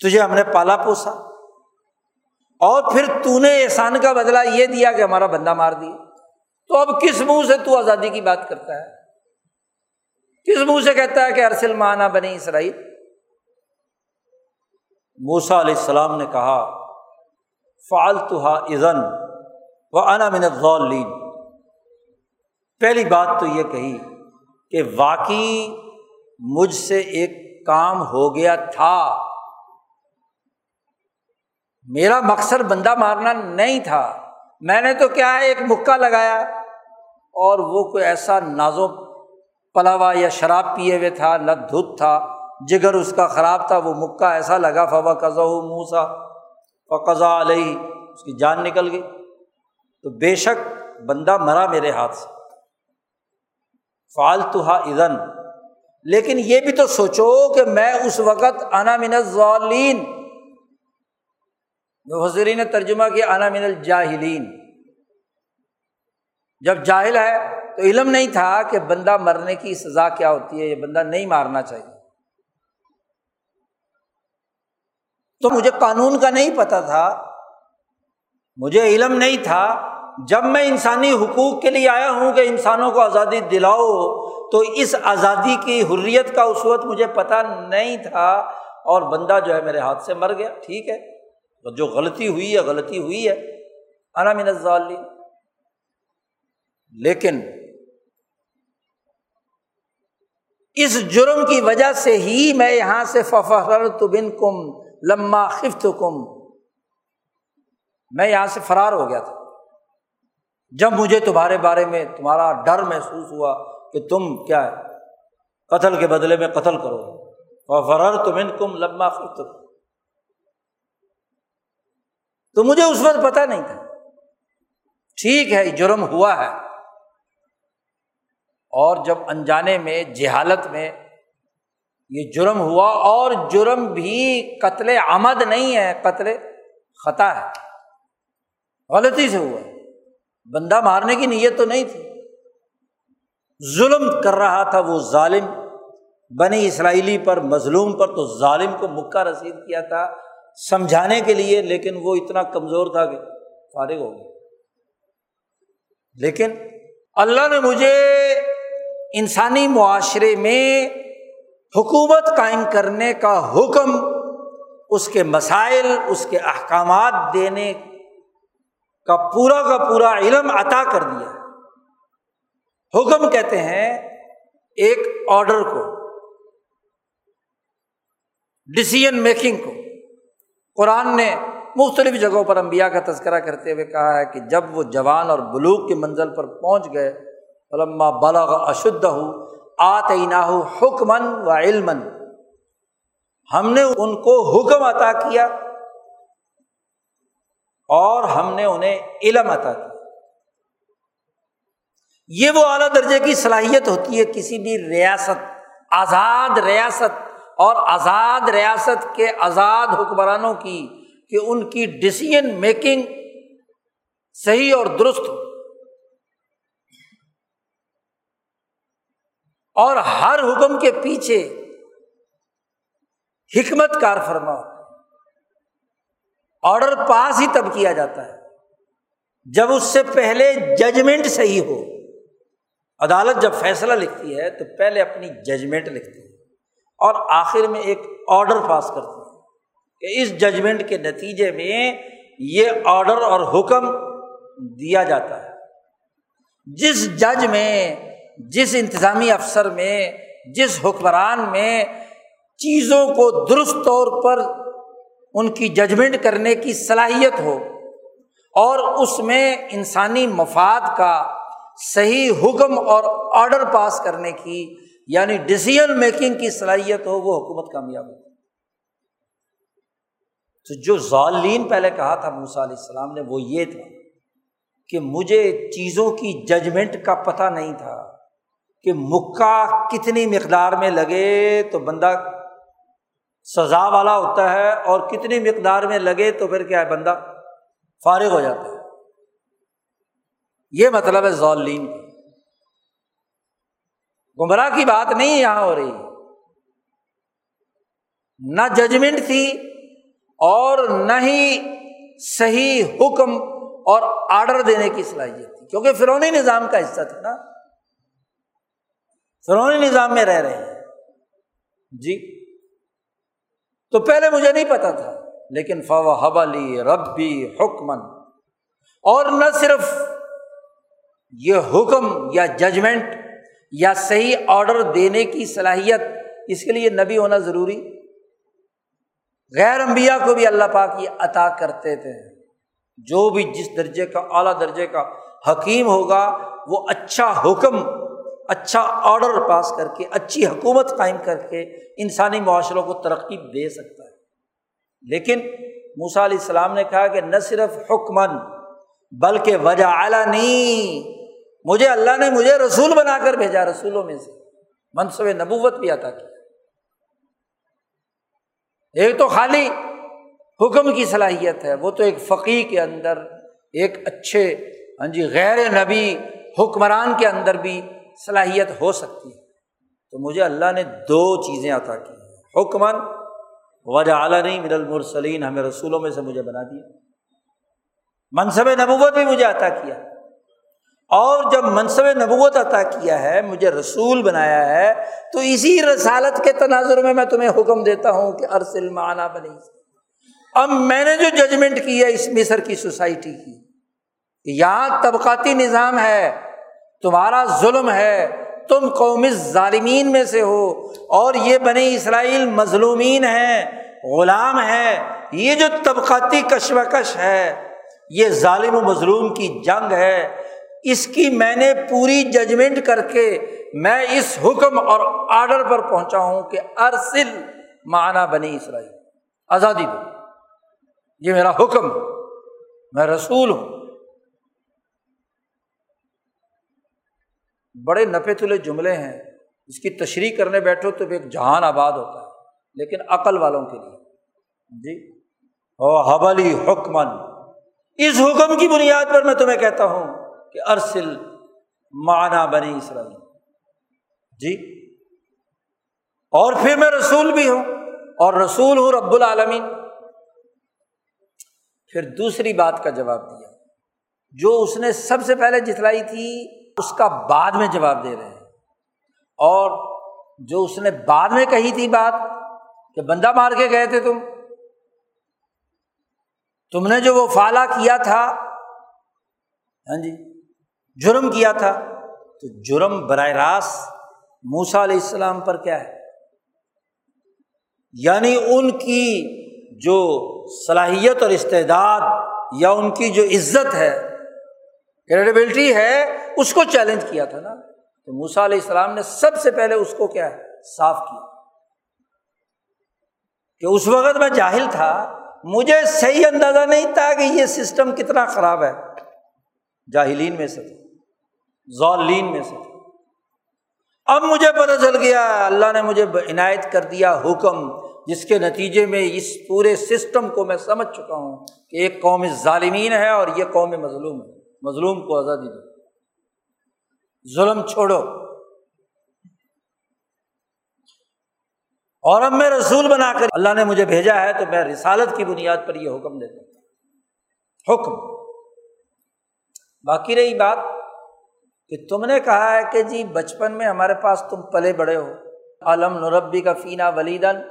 تجھے ہم نے پالا پوسا۔ اور پھر تو نے احسان کا بدلا یہ دیا کہ ہمارا بندہ مار دیا تو اب کس منہ سے تو آزادی کی بات کرتا ہے؟ کس منہ سے کہتا ہے کہ ارسل مانا بنی اسرائیل؟ موسا علیہ السلام نے کہا فالتو ازن و انا من غلین پہلی بات تو یہ کہی کہ واقعی مجھ سے ایک کام ہو گیا تھا۔ میرا مقصد بندہ مارنا نہیں تھا۔ میں نے تو کیا ہے، ایک مکہ لگایا اور وہ کوئی ایسا نازو پلاوا یا شراب پیے ہوئے تھا، نہ دھت تھا، جگر اس کا خراب تھا۔ وہ مکہ ایسا لگا، فوا قزا موسا فقضا علیہ اس کی جان نکل گئی۔ تو بے شک بندہ مرا میرے ہاتھ سے۔ فالتو ادن لیکن یہ بھی تو سوچو کہ میں اس وقت انا من ضالین حضری نے ترجمہ کیا، انا من الجاہلین۔ جب جاہل ہے تو علم نہیں تھا کہ بندہ مرنے کی سزا کیا ہوتی ہے یہ بندہ نہیں مارنا چاہیے۔ تو مجھے قانون کا نہیں پتا تھا، مجھے علم نہیں تھا۔ جب میں انسانی حقوق کے لیے آیا ہوں کہ انسانوں کو آزادی دلاؤ، تو اس آزادی کی حریت کا اس وقت مجھے پتہ نہیں تھا اور بندہ جو ہے میرے ہاتھ سے مر گیا۔ ٹھیک ہے۔ جو غلطی ہوئی ہے، غلطی ہوئی ہے۔ انا من الظالین لیکن اس جرم کی وجہ سے ہی میں یہاں سے ففر تو بن کم لما خفت کم میں یہاں سے فرار ہو گیا تھا۔ جب مجھے تمہارے بارے میں تمہارا ڈر محسوس ہوا کہ تم کیا ہے، قتل کے بدلے میں قتل کرو۔ فرر تم ان کم لما خفت کم تو مجھے اس وقت پتہ نہیں تھا۔ ٹھیک ہے جرم ہوا ہے۔ اور جب انجانے میں، جہالت میں یہ جرم ہوا، اور جرم بھی قتل آمد نہیں ہے، قتل خطا ہے۔ غلطی سے ہوا۔ بندہ مارنے کی نیت تو نہیں تھی۔ ظلم کر رہا تھا وہ ظالم۔ بنی اسرائیلی پر، مظلوم پر تو ظالم کو مکہ رسید کیا تھا۔ سمجھانے کے لیے، لیکن وہ اتنا کمزور تھا کہ فارغ ہو گیا لیکن اللہ نے مجھے انسانی معاشرے میں حکومت قائم کرنے کا حکم، اس کے مسائل، اس کے احکامات دینے کا پورا کا پورا علم عطا کر دیا۔ حکم کہتے ہیں ایک آڈر کو ڈسیزن میکنگ کو۔ قرآن نے مختلف جگہوں پر انبیاء کا تذکرہ کرتے ہوئے کہا ہے کہ جب وہ جوان اور بلوک کی منزل پر پہنچ گئے علما بالغ اشدھ ہو آتعینہ حکمن و علم ہم نے ان کو حکم عطا کیا اور ہم نے انہیں علم عطا کیا۔ یہ وہ اعلیٰ درجے کی صلاحیت ہوتی ہے، کسی بھی ریاست، آزاد ریاست اور آزاد ریاست کے آزاد حکمرانوں کی کہ ان کی ڈسیزن میکنگ صحیح اور درست ہو۔ اور ہر حکم کے پیچھے حکمت کار فرما آڈر پاس ہی تب کیا جاتا ہے جب اس سے پہلے ججمنٹ صحیح ہو۔ عدالت جب فیصلہ لکھتی ہے تو پہلے اپنی ججمنٹ لکھتی ہے۔ اور آخر میں ایک آڈر پاس کرتی ہے کہ اس ججمنٹ کے نتیجے میں یہ آڈر اور حکم دیا جاتا ہے۔ جس جج میں، جس انتظامی افسر میں، جس حکمران میں چیزوں کو درست طور پر ان کی ججمنٹ کرنے کی صلاحیت ہو اور اس میں انسانی مفاد کا صحیح حکم اور آڈر پاس کرنے کی یعنی ڈسیزن میکنگ کی صلاحیت ہو، وہ حکومت کامیاب ہو۔ تو جو ظالین پہلے کہا تھا موسا علیہ السلام نے، وہ یہ تھا کہ مجھے چیزوں کی ججمنٹ کا پتہ نہیں تھا کہ مکہ کتنی مقدار میں لگے تو بندہ سزا والا ہوتا ہے اور کتنی مقدار میں لگے تو پھر کیا ہے، بندہ فارغ ہو جاتا ہے۔ یہ مطلب ہے ضالین گمراہ کی بات نہیں یہاں ہو رہی۔ نہ ججمنٹ تھی اور نہ ہی صحیح حکم اور آڈر دینے کی صلاحیت تھی۔ کیونکہ فرونی نظام کا حصہ تھا نا۔ فرونی نظام میں رہ رہے ہیں۔ جی۔ تو پہلے مجھے نہیں پتا تھا، لیکن فو حبلی ربی حکمن اور نہ صرف یہ حکم یا ججمنٹ یا صحیح آڈر دینے کی صلاحیت اس کے لیے نبی ہونا ضروری؟ غیر انبیاء کو بھی اللہ پاک یہ عطا کرتے تھے۔ جو بھی جس درجے کا، اعلیٰ درجے کا حکیم ہوگا، وہ اچھا حکم اچھا آڈر پاس کر کے، اچھی حکومت قائم کر کے انسانی معاشروں کو ترقی دے سکتا ہے۔ لیکن موسا علیہ السلام نے کہا کہ نہ صرف حکمن بلکہ وجہ اعلیٰ نہیں مجھے اللہ نے مجھے رسول بنا کر بھیجا رسولوں میں سے۔ منصب نبوت بھی عطا کیا ایک تو خالی حکم کی صلاحیت ہے، وہ تو ایک فقی کے اندر، ایک اچھے ہاں جی غیر نبی حکمران کے اندر بھی صلاحیت ہو سکتی ہے۔ تو مجھے اللہ نے دو چیزیں عطا کی۔ حکمن وجہ اعلیٰ نہیں مد المرسلین، ہمیں رسولوں میں سے مجھے بنا دیا۔ منصب نبوت بھی مجھے عطا کیا۔ اور جب منصب نبوت عطا کیا ہے، مجھے رسول بنایا ہے، تو اسی رسالت کے تناظر میں میں تمہیں حکم دیتا ہوں کہ ارسل معنی بنی اب میں نے جو ججمنٹ کی ہے، اس مصر کی سوسائٹی کی، یہاں طبقاتی نظام ہے، تمہارا ظلم ہے، تم قومی ظالمین میں سے ہو، اور یہ بنی اسرائیل مظلومین ہیں، غلام ہے یہ جو طبقاتی کشمکش ہے، یہ ظالم و مظلوم کی جنگ ہے۔ اس کی میں نے پوری ججمنٹ کر کے میں اس حکم اور آڈر پر پہنچا ہوں کہ ارسل معنی بنی اسرائیل۔ آزادی دو۔ یہ میرا حکم۔ میں رسول ہوں۔ بڑے نپے تلے جملے ہیں۔ اس کی تشریح کرنے بیٹھو تو ایک جہان آباد ہوتا ہے، لیکن عقل والوں کے لیے۔ جی۔ او حبلی حکمن اس حکم کی بنیاد پر میں تمہیں کہتا ہوں کہ ارسل معنی بنی اسرائیل۔ جی۔ اور پھر میں رسول بھی ہوں اور رسول ہوں رب العالمین۔ پھر دوسری بات کا جواب دیا۔ جو اس نے سب سے پہلے جتلائی تھی، اس کا بعد میں جواب دے رہے ہیں۔ اور جو اس نے بعد میں کہی تھی بات کہ بندہ مار کے گئے تھے تم۔ تم نے جو وہ فالا کیا تھا۔ ہاں جی۔ جرم کیا تھا تو جرم براہ راست موسا علیہ السلام پر کیا ہے؟ یعنی ان کی جو صلاحیت اور استعداد یا ان کی جو عزت ہے کریڈیبلٹی ہے، اس کو چیلنج کیا تھا نا۔ تو موسا علیہ السلام نے سب سے پہلے اس کو کیا ہے؟ صاف کیا۔ کہ اس وقت میں جاہل تھا، مجھے صحیح اندازہ نہیں تھا کہ یہ سسٹم کتنا خراب ہے۔ جاہلین میں سے ذالین میں سے اب مجھے پتہ چل گیا، اللہ نے مجھے عنایت کر دیا حکم، جس کے نتیجے میں اس پورے سسٹم کو میں سمجھ چکا ہوں کہ ایک قوم ظالمین ہے اور یہ قوم مظلوم ہے۔ مظلوم کو آزادی دو۔ ظلم چھوڑو۔ اور اب میں رسول بنا کر اللہ نے مجھے بھیجا ہے تو میں رسالت کی بنیاد پر یہ حکم دیتا ہوں۔ حکم۔ باقی رہی بات کہ تم نے کہا ہے کہ جی بچپن میں ہمارے پاس تم پلے بڑے ہو۔ عالم نوربی کا فینا ولیدن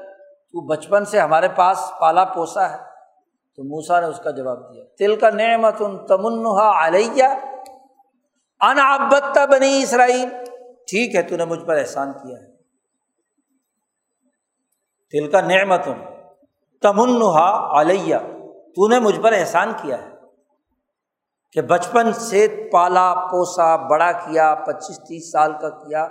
تو بچپن سے ہمارے پاس پالا پوسا ہے۔ تو موسا نے اس کا جواب دیا۔ تل کا نعمت ان تمنحا علیہ ان آبتا بنی اسرائیل ٹھیک ہے تو نے مجھ پر احسان کیا ہے۔ تل کا نعمت ان تمنحا علیہ تو نے مجھ پر احسان کیا ہے۔ کہ بچپن سے پالا، پوسا، بڑا کیا، پچیس، تیس سال کا کیا،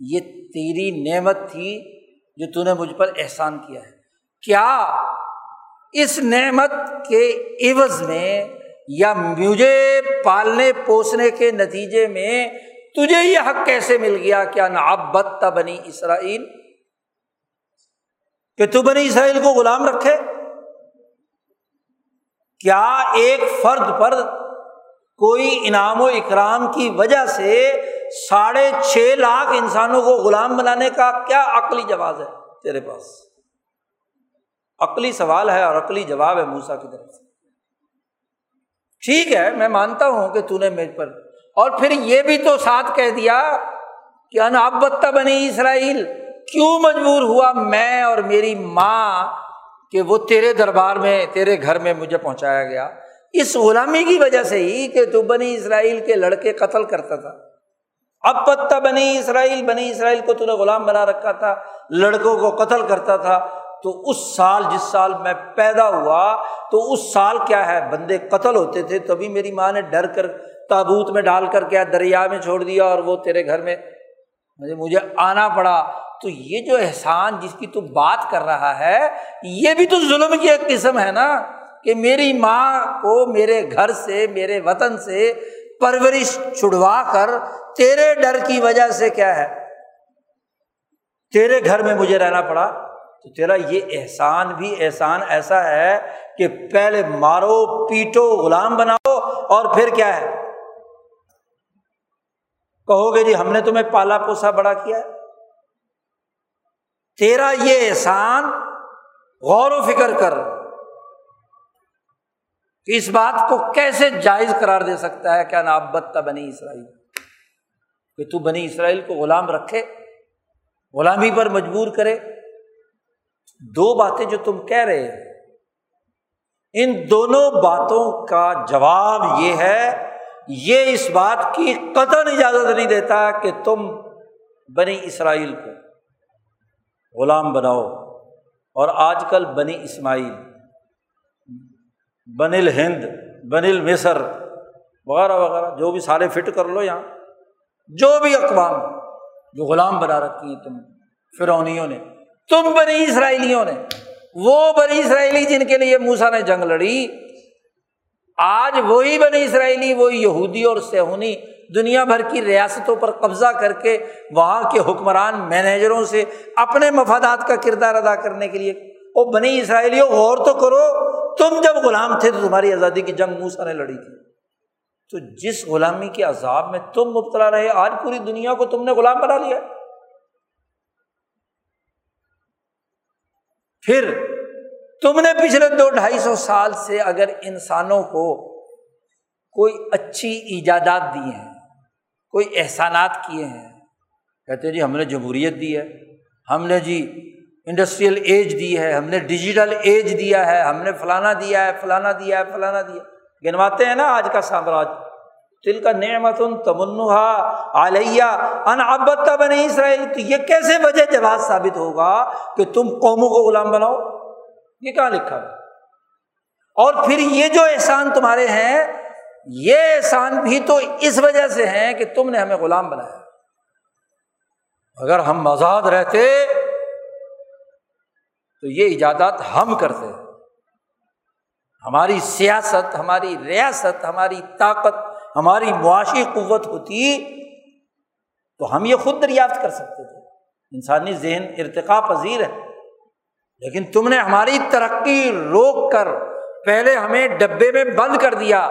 یہ تیری نعمت تھی جو تو نے مجھ پر احسان کیا ہے۔ کیا اس نعمت کے عوض میں یا مجھے پالنے، پوسنے کے نتیجے میں تجھے یہ حق کیسے مل گیا کیا نعبت بنی اسرائیل؟ کہ تو بنی اسرائیل کو غلام رکھے؟ کیا ایک فرد پر کوئی انعام و اکرام کی وجہ سے ساڑھے چھ لاکھ انسانوں کو غلام بنانے کا کیا عقلی جواز ہے تیرے پاس؟ عقلی سوال ہے اور عقلی جواب ہے موسا کی طرف سے۔ ٹھیک ہے، میں مانتا ہوں کہ تو نے میز پر، اور پھر یہ بھی تو ساتھ کہہ دیا کہ انابتا بنی اسرائیل، کیوں مجبور ہوا میں اور میری ماں کہ وہ تیرے دربار میں، تیرے گھر میں مجھے پہنچایا گیا؟ اس غلامی کی وجہ سے ہی کہ تو بنی اسرائیل کے لڑکے قتل کرتا تھا۔ اب پتہ بنی اسرائیل بنی اسرائیل کو تو نے غلام بنا رکھا تھا، لڑکوں کو قتل کرتا تھا۔ تو اس سال، جس سال میں پیدا ہوا، تو اس سال کیا ہے؟ بندے قتل ہوتے تھے، تبھی میری ماں نے ڈر کر تابوت میں ڈال کر کیا، دریا میں چھوڑ دیا اور وہ تیرے گھر میں مجھے آنا پڑا۔ تو یہ جو احسان جس کی تو بات کر رہا ہے، یہ بھی تو ظلم کی ایک قسم ہے نا۔ کہ میری ماں کو میرے گھر سے، میرے وطن سے پرورش چھڑوا کر تیرے ڈر کی وجہ سے کیا ہے؟ تیرے گھر میں مجھے رہنا پڑا۔ تو تیرا یہ احسان بھی احسان ایسا ہے کہ پہلے مارو، پیٹو، غلام بناؤ اور پھر کیا ہے؟ کہو گے جی ہم نے تمہیں پالا پوسا بڑا کیا ہے۔ تیرا یہ احسان غور و فکر کر۔ کہ اس بات کو کیسے جائز قرار دے سکتا ہے کیا نابت بنی اسرائیل؟ کہ تو بنی اسرائیل کو غلام رکھے، غلامی پر مجبور کرے۔ دو باتیں جو تم کہہ رہے ہیں۔ ان دونوں باتوں کا جواب یہ ہے، یہ اس بات کی قطن اجازت نہیں دیتا کہ تم بنی اسرائیل کو غلام بناؤ۔ اور آج کل بنی اسماعیل بن الہند بن المصر وغیرہ وغیرہ، جو بھی سارے فٹ کر لو یہاں۔ جو بھی اقوام، جو غلام بنا رکھی ہیں تم فرونیوں نے، تم بنی اسرائیلیوں نے، وہ بنی اسرائیلی جن کے لیے موسا نے جنگ لڑی، آج وہی بنی اسرائیلی، وہی یہودی اور سہونی دنیا بھر کی ریاستوں پر قبضہ کر کے وہاں کے حکمران، مینیجروں سے اپنے مفادات کا کردار ادا کرنے کے لیے وہ بنی اسرائیلیوں غور تو کرو، تم جب غلام تھے تو تمہاری آزادی کی جنگ موسا نے لڑی تھی۔ تو جس غلامی کے عذاب میں تم مبتلا رہے، آج پوری دنیا کو تم نے غلام بنا لیا۔ پھر تم نے پچھلے دو ڈھائی سو سال سے اگر انسانوں کو کوئی اچھی ایجادات دی ہیں، کوئی احسانات کیے ہیں، کہتے جی ہم نے جمہوریت دی ہے، ہم نے جی انڈسٹریل ایج دی ہے، ہم نے ڈیجیٹل ایج دیا ہے، ہم نے فلانا دیا ہے، فلانا دیا ہے، فلانا دیا گنواتے ہیں نا آج کا سامراج۔ تل کا نعمت ان علیہ ان ابتا اسرائیل۔ تو یہ کیسے وجہ جواز ثابت ہوگا کہ تم قوموں کو غلام بناؤ؟ یہ کہاں لکھا ہے؟ اور پھر یہ جو احسان تمہارے ہیں، یہ احسان بھی تو اس وجہ سے ہیں کہ تم نے ہمیں غلام بنایا۔ اگر ہم آزاد رہتے تو یہ ایجادات ہم کرتے ہیں۔ ہماری سیاست، ہماری ریاست، ہماری طاقت، ہماری معاشی قوت ہوتی تو ہم یہ خود دریافت کر سکتے تھے۔ انسانی ذہن ارتقا پذیر ہے۔ لیکن تم نے ہماری ترقی روک کر پہلے ہمیں ڈبے میں بند کر دیا،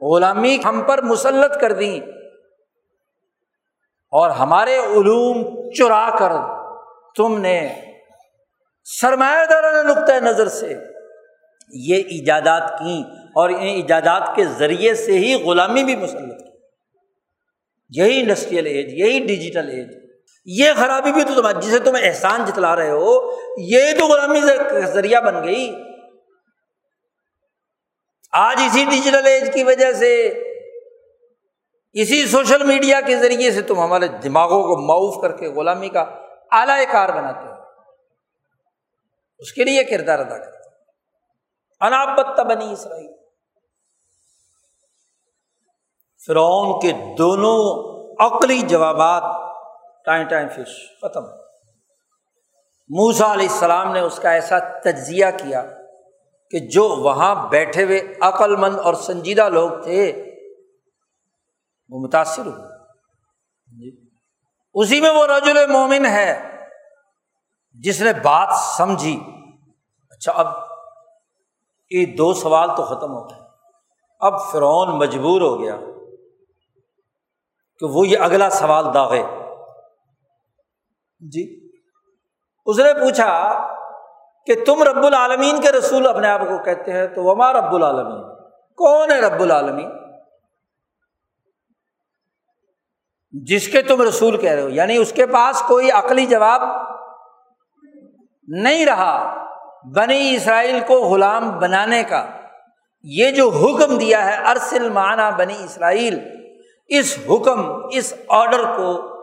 غلامی ہم پر مسلط کر دی اور ہمارے علوم چرا کر تم نے سرمایہ دارانہ نقطۂ نظر سے یہ ایجادات کی اور ان ایجادات کے ذریعے سے ہی غلامی بھی مسلط کی یہی انڈسٹریل ایج، یہی ڈیجیٹل ایج۔ یہ خرابی بھی تو تم جسے تم احسان جتلا رہے ہو، یہ تو غلامی ذریعہ بن گئی۔ آج اسی ڈیجیٹل ایج کی وجہ سے، اسی سوشل میڈیا کے ذریعے سے تم ہمارے دماغوں کو معاف کر کے غلامی کا اعلی کار بناتے ہو۔ اس کے لیے کردار ادا کرتے انابت بنی اسرائیل۔ فرعون کے دونوں عقلی جوابات ٹائم ٹائم فش ختم۔ موسا علیہ السلام نے اس کا ایسا تجزیہ کیا کہ جو وہاں بیٹھے ہوئے عقل مند اور سنجیدہ لوگ تھے، وہ متاثر ہوئے۔ جی۔ اسی میں وہ رجل مومن ہے۔ جس نے بات سمجھی۔ اچھا اب یہ دو سوال تو ختم ہو گئے اب فرعون مجبور ہو گیا کہ وہ یہ اگلا سوال داغے۔ جی اس نے پوچھا کہ تم رب العالمین کے رسول اپنے آپ کو کہتے ہیں؟ تو وما رب العالمین؟ کون ہے رب العالمین؟ جس کے تم رسول کہہ رہے ہو۔ یعنی اس کے پاس کوئی عقلی جواب نہیں رہا بنی اسرائیل کو غلام بنانے کا۔ یہ جو حکم دیا ہے، ارسل معنی بنی اسرائیل، اس حکم، اس آڈر کو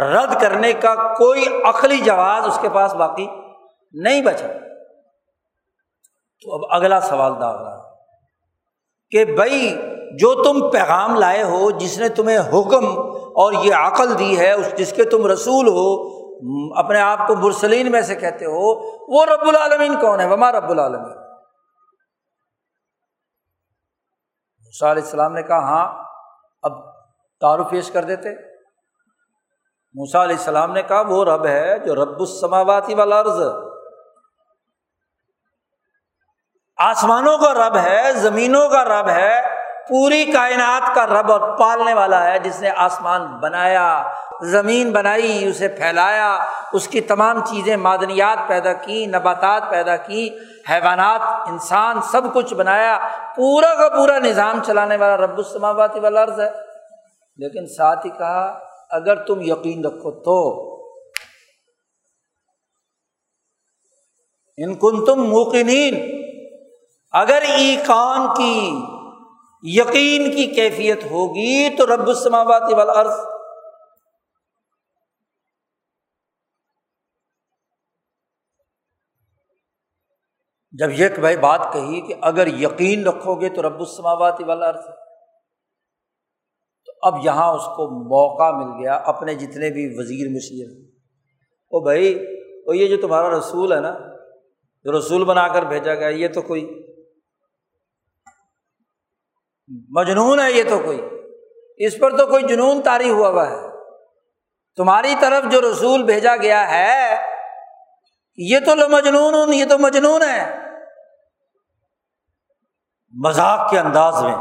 رد کرنے کا کوئی عقلی جواز اس کے پاس باقی نہیں بچا۔ تو اب اگلا سوال داغ رہا کہ بھائی، جو تم پیغام لائے ہو، جس نے تمہیں حکم اور یہ عقل دی ہے، اس جس کے تم رسول ہو اپنے آپ کو برسلین میں سے کہتے ہو، وہ رب العالمین کون ہے؟ وما رب العالمین؟ علیہ السلام نے کہا ہاں اب تعارف پیش کر دیتے۔ موسا علیہ السلام نے کہا، وہ رب ہے جو رب السماواتی والا عرض آسمانوں کا رب ہے، زمینوں کا رب ہے، پوری کائنات کا رب اور پالنے والا ہے، جس نے آسمان بنایا۔ زمین بنائی، اسے پھیلایا، اس کی تمام چیزیں معدنیات پیدا کی، نباتات پیدا کی، حیوانات، انسان سب کچھ بنایا، پورا کا پورا نظام چلانے والا رب السماواتی والا عرض ہے۔ لیکن ساتھ ہی کہا، اگر تم یقین رکھو تو۔ ان کن تم موقنین۔ اگر ایکان کی یقین کی کیفیت ہوگی تو رب السماوات والارض۔ جب یہ بھائی بات کہی کہ اگر یقین رکھو گے تو رب السماوات والارض تو اب یہاں اس کو موقع مل گیا اپنے جتنے بھی وزیر مشیر او بھائی، وہ یہ جو تمہارا رسول ہے نا، جو رسول بنا کر بھیجا گیا، یہ تو کوئی۔ مجنون ہے یہ تو کوئی۔ اس پر تو کوئی جنون تاری ہوا ہوا ہے۔ تمہاری طرف جو رسول بھیجا گیا ہے، یہ تو لو مجنون، یہ تو مجنون ہے۔ مذاق کے انداز میں،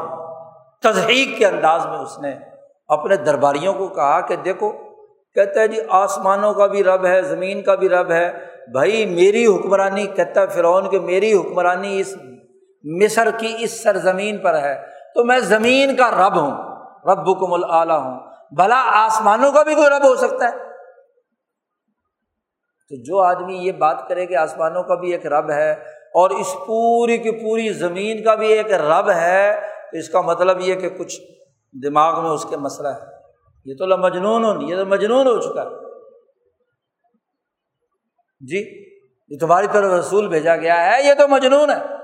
تضحیق کے انداز میں اس نے اپنے درباریوں کو کہا کہ دیکھو، کہتا ہے جی آسمانوں کا بھی رب ہے، زمین کا بھی رب ہے، بھائی میری حکمرانی، کہتا ہے فرعون کہ میری حکمرانی اس مصر کی اس سرزمین پر ہے، تو میں زمین کا رب ہوں رب حکم العلیٰ ہوں، بھلا آسمانوں کا بھی کوئی رب ہو سکتا ہے؟ تو جو آدمی یہ بات کرے کہ آسمانوں کا بھی ایک رب ہے اور اس پوری کی پوری زمین کا بھی ایک رب ہے، تو اس کا مطلب یہ کہ کچھ دماغ میں اس کے مسئلہ ہے۔ یہ تو مجنون ہو یہ تو مجنون ہو چکا ہے۔ جی یہ تمہاری طرف رسول بھیجا گیا ہے، یہ تو مجنون ہے۔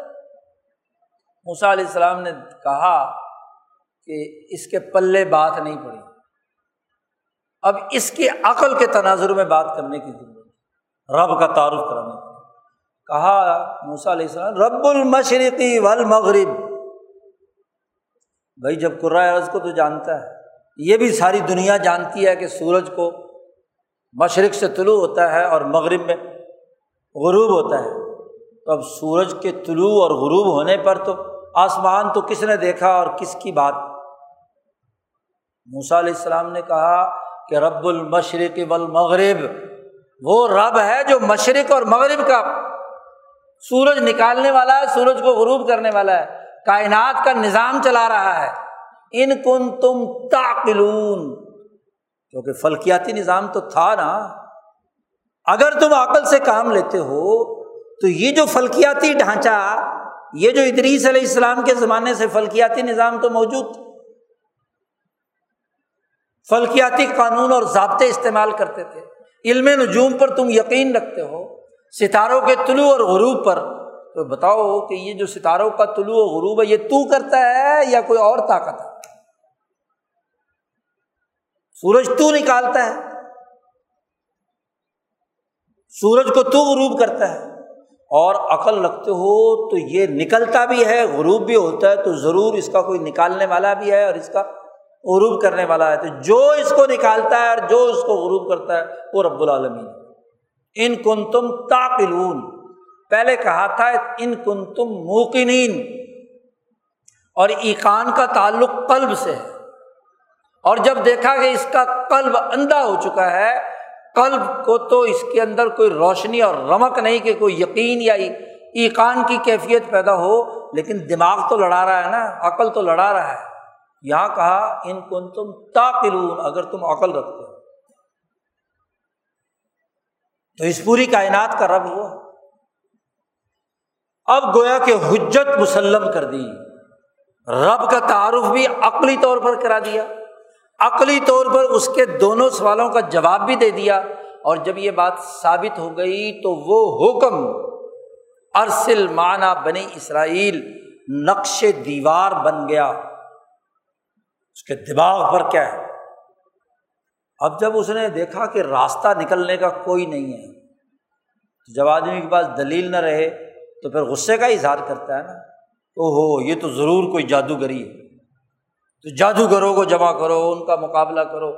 موسا علیہ السلام نے کہا کہ اس کے پلے بات نہیں پڑی۔ اب اس کی عقل کے تناظر میں بات کرنے کی ضرورت رب کا تعارف کرانے کی کہا موسا علیہ السلام، رب المشرقی والمغرب. بھائی، جب قرآن کو تو جانتا ہے۔ یہ بھی ساری دنیا جانتی ہے کہ سورج کو مشرق سے طلوع ہوتا ہے اور مغرب میں غروب ہوتا ہے۔ تو اب سورج کے طلوع اور غروب ہونے پر تو آسمان تو کس نے دیکھا اور کس کی بات؟ موسا علیہ السلام نے کہا کہ رب المشرق والمغرب، وہ رب ہے جو مشرق اور مغرب کا سورج نکالنے والا ہے، سورج کو غروب کرنے والا ہے۔ کائنات کا نظام چلا رہا ہے۔ ان کن تم تاقلون کیونکہ فلکیاتی نظام تو تھا نا۔ اگر تم عقل سے کام لیتے ہو، تو یہ جو فلکیاتی ڈھانچہ، یہ جو ادریس علیہ السلام کے زمانے سے فلکیاتی نظام تو موجود۔ فلکیاتی قانون اور ضابطے استعمال کرتے تھے۔ علم نجوم پر تم یقین رکھتے ہو۔ ستاروں کے طلوع اور غروب پر۔ تو بتاؤ کہ یہ جو ستاروں کا طلوع و غروب ہے، یہ تو کرتا ہے یا کوئی اور طاقت ہے؟ سورج تو نکالتا ہے۔ سورج کو تو غروب کرتا ہے۔ اور عقل رکھتے ہو تو یہ نکلتا بھی ہے، غروب بھی ہوتا ہے، تو ضرور اس کا کوئی نکالنے والا بھی ہے اور اس کا غروب کرنے والا ہے۔ تو جو اس کو نکالتا ہے اور جو اس کو غروب کرتا ہے، وہ رب العالمین ان کن تم تاقلون پہلے کہا تھا، ان کن تم موقنین۔ اور ایقان کا تعلق قلب سے ہے۔ اور جب دیکھا کہ اس کا قلب اندھا ہو چکا ہے، قلب کو تو اس کے اندر کوئی روشنی اور رمک نہیں کہ کوئی یقین یا ایقان کی کیفیت پیدا ہو، لیکن دماغ تو لڑا رہا ہے نا، عقل تو لڑا رہا ہے۔ یہاں کہا، ان کن تم تاقلون اگر تم عقل رکھتے ہو۔ تو اس پوری کائنات کا رب ہوا۔ اب گویا کہ حجت مسلم کر دی۔ رب کا تعارف بھی عقلی طور پر کرا دیا۔ عقلی طور پر اس کے دونوں سوالوں کا جواب بھی دے دیا۔ اور جب یہ بات ثابت ہو گئی تو وہ حکم، ارسل معنی بنی اسرائیل نقش دیوار بن گیا۔ اس کے دماغ پر کیا ہے؟ اب جب اس نے دیکھا کہ راستہ نکلنے کا کوئی نہیں ہے جب آدمی کے پاس دلیل نہ رہے، تو پھر غصے کا اظہار کرتا ہے نا۔ او ہو یہ تو ضرور کوئی جادوگری ہے۔ تو جادوگروں کو جمع کرو، ان کا مقابلہ کرو۔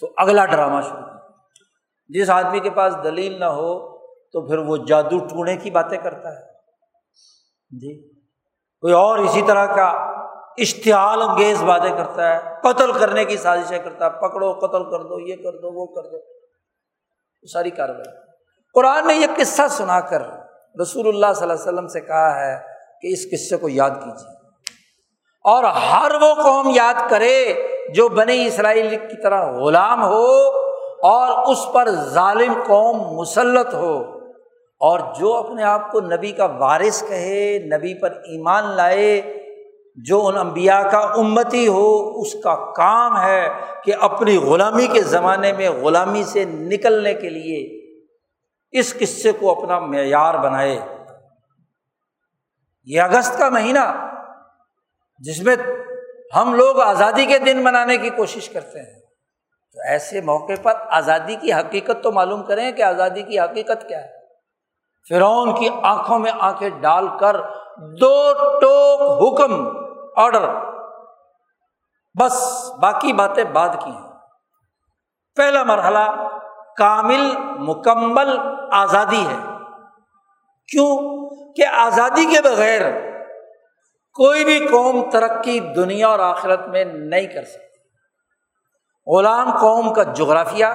تو اگلا ڈرامہ شروع جس آدمی کے پاس دلیل نہ ہو، تو پھر وہ جادو ٹونے کی باتیں کرتا ہے۔ جی کوئی اور اسی طرح کا اشتعال انگیز باتیں کرتا ہے، قتل کرنے کی سازشیں کرتا ہے، پکڑو، قتل کر دو، یہ کر دو، وہ کر دو۔ ساری کاروائی قرآن نے یہ قصہ سنا کر رسول اللہ صلی اللہ علیہ وسلم سے کہا ہے کہ اس قصے کو یاد کیجیے۔ اور ہر وہ قوم یاد کرے جو بنی اسرائیل کی طرح غلام ہو اور اس پر ظالم قوم مسلط ہو۔ اور جو اپنے آپ کو نبی کا وارث کہے، نبی پر ایمان لائے جو ان انبیاء کا امتی ہو، اس کا کام ہے کہ اپنی غلامی کے زمانے میں غلامی سے نکلنے کے لیے اس قصے کو اپنا معیار بنائے۔ یہ اگست کا مہینہ جس میں ہم لوگ آزادی کے دن منانے کی کوشش کرتے ہیں۔ تو ایسے موقع پر آزادی کی حقیقت تو معلوم کریں کہ آزادی کی حقیقت کیا ہے۔ فرعون کی آنکھوں میں آنکھیں ڈال کر دو ٹوک حکم آڈر بس باقی باتیں بعد کی ہیں۔ پہلا مرحلہ، کامل، مکمل آزادی ہے۔ کیوں؟ کہ آزادی کے بغیر کوئی بھی قوم ترقی دنیا اور آخرت میں نہیں کر سکتی۔ غلام قوم کا جغرافیہ،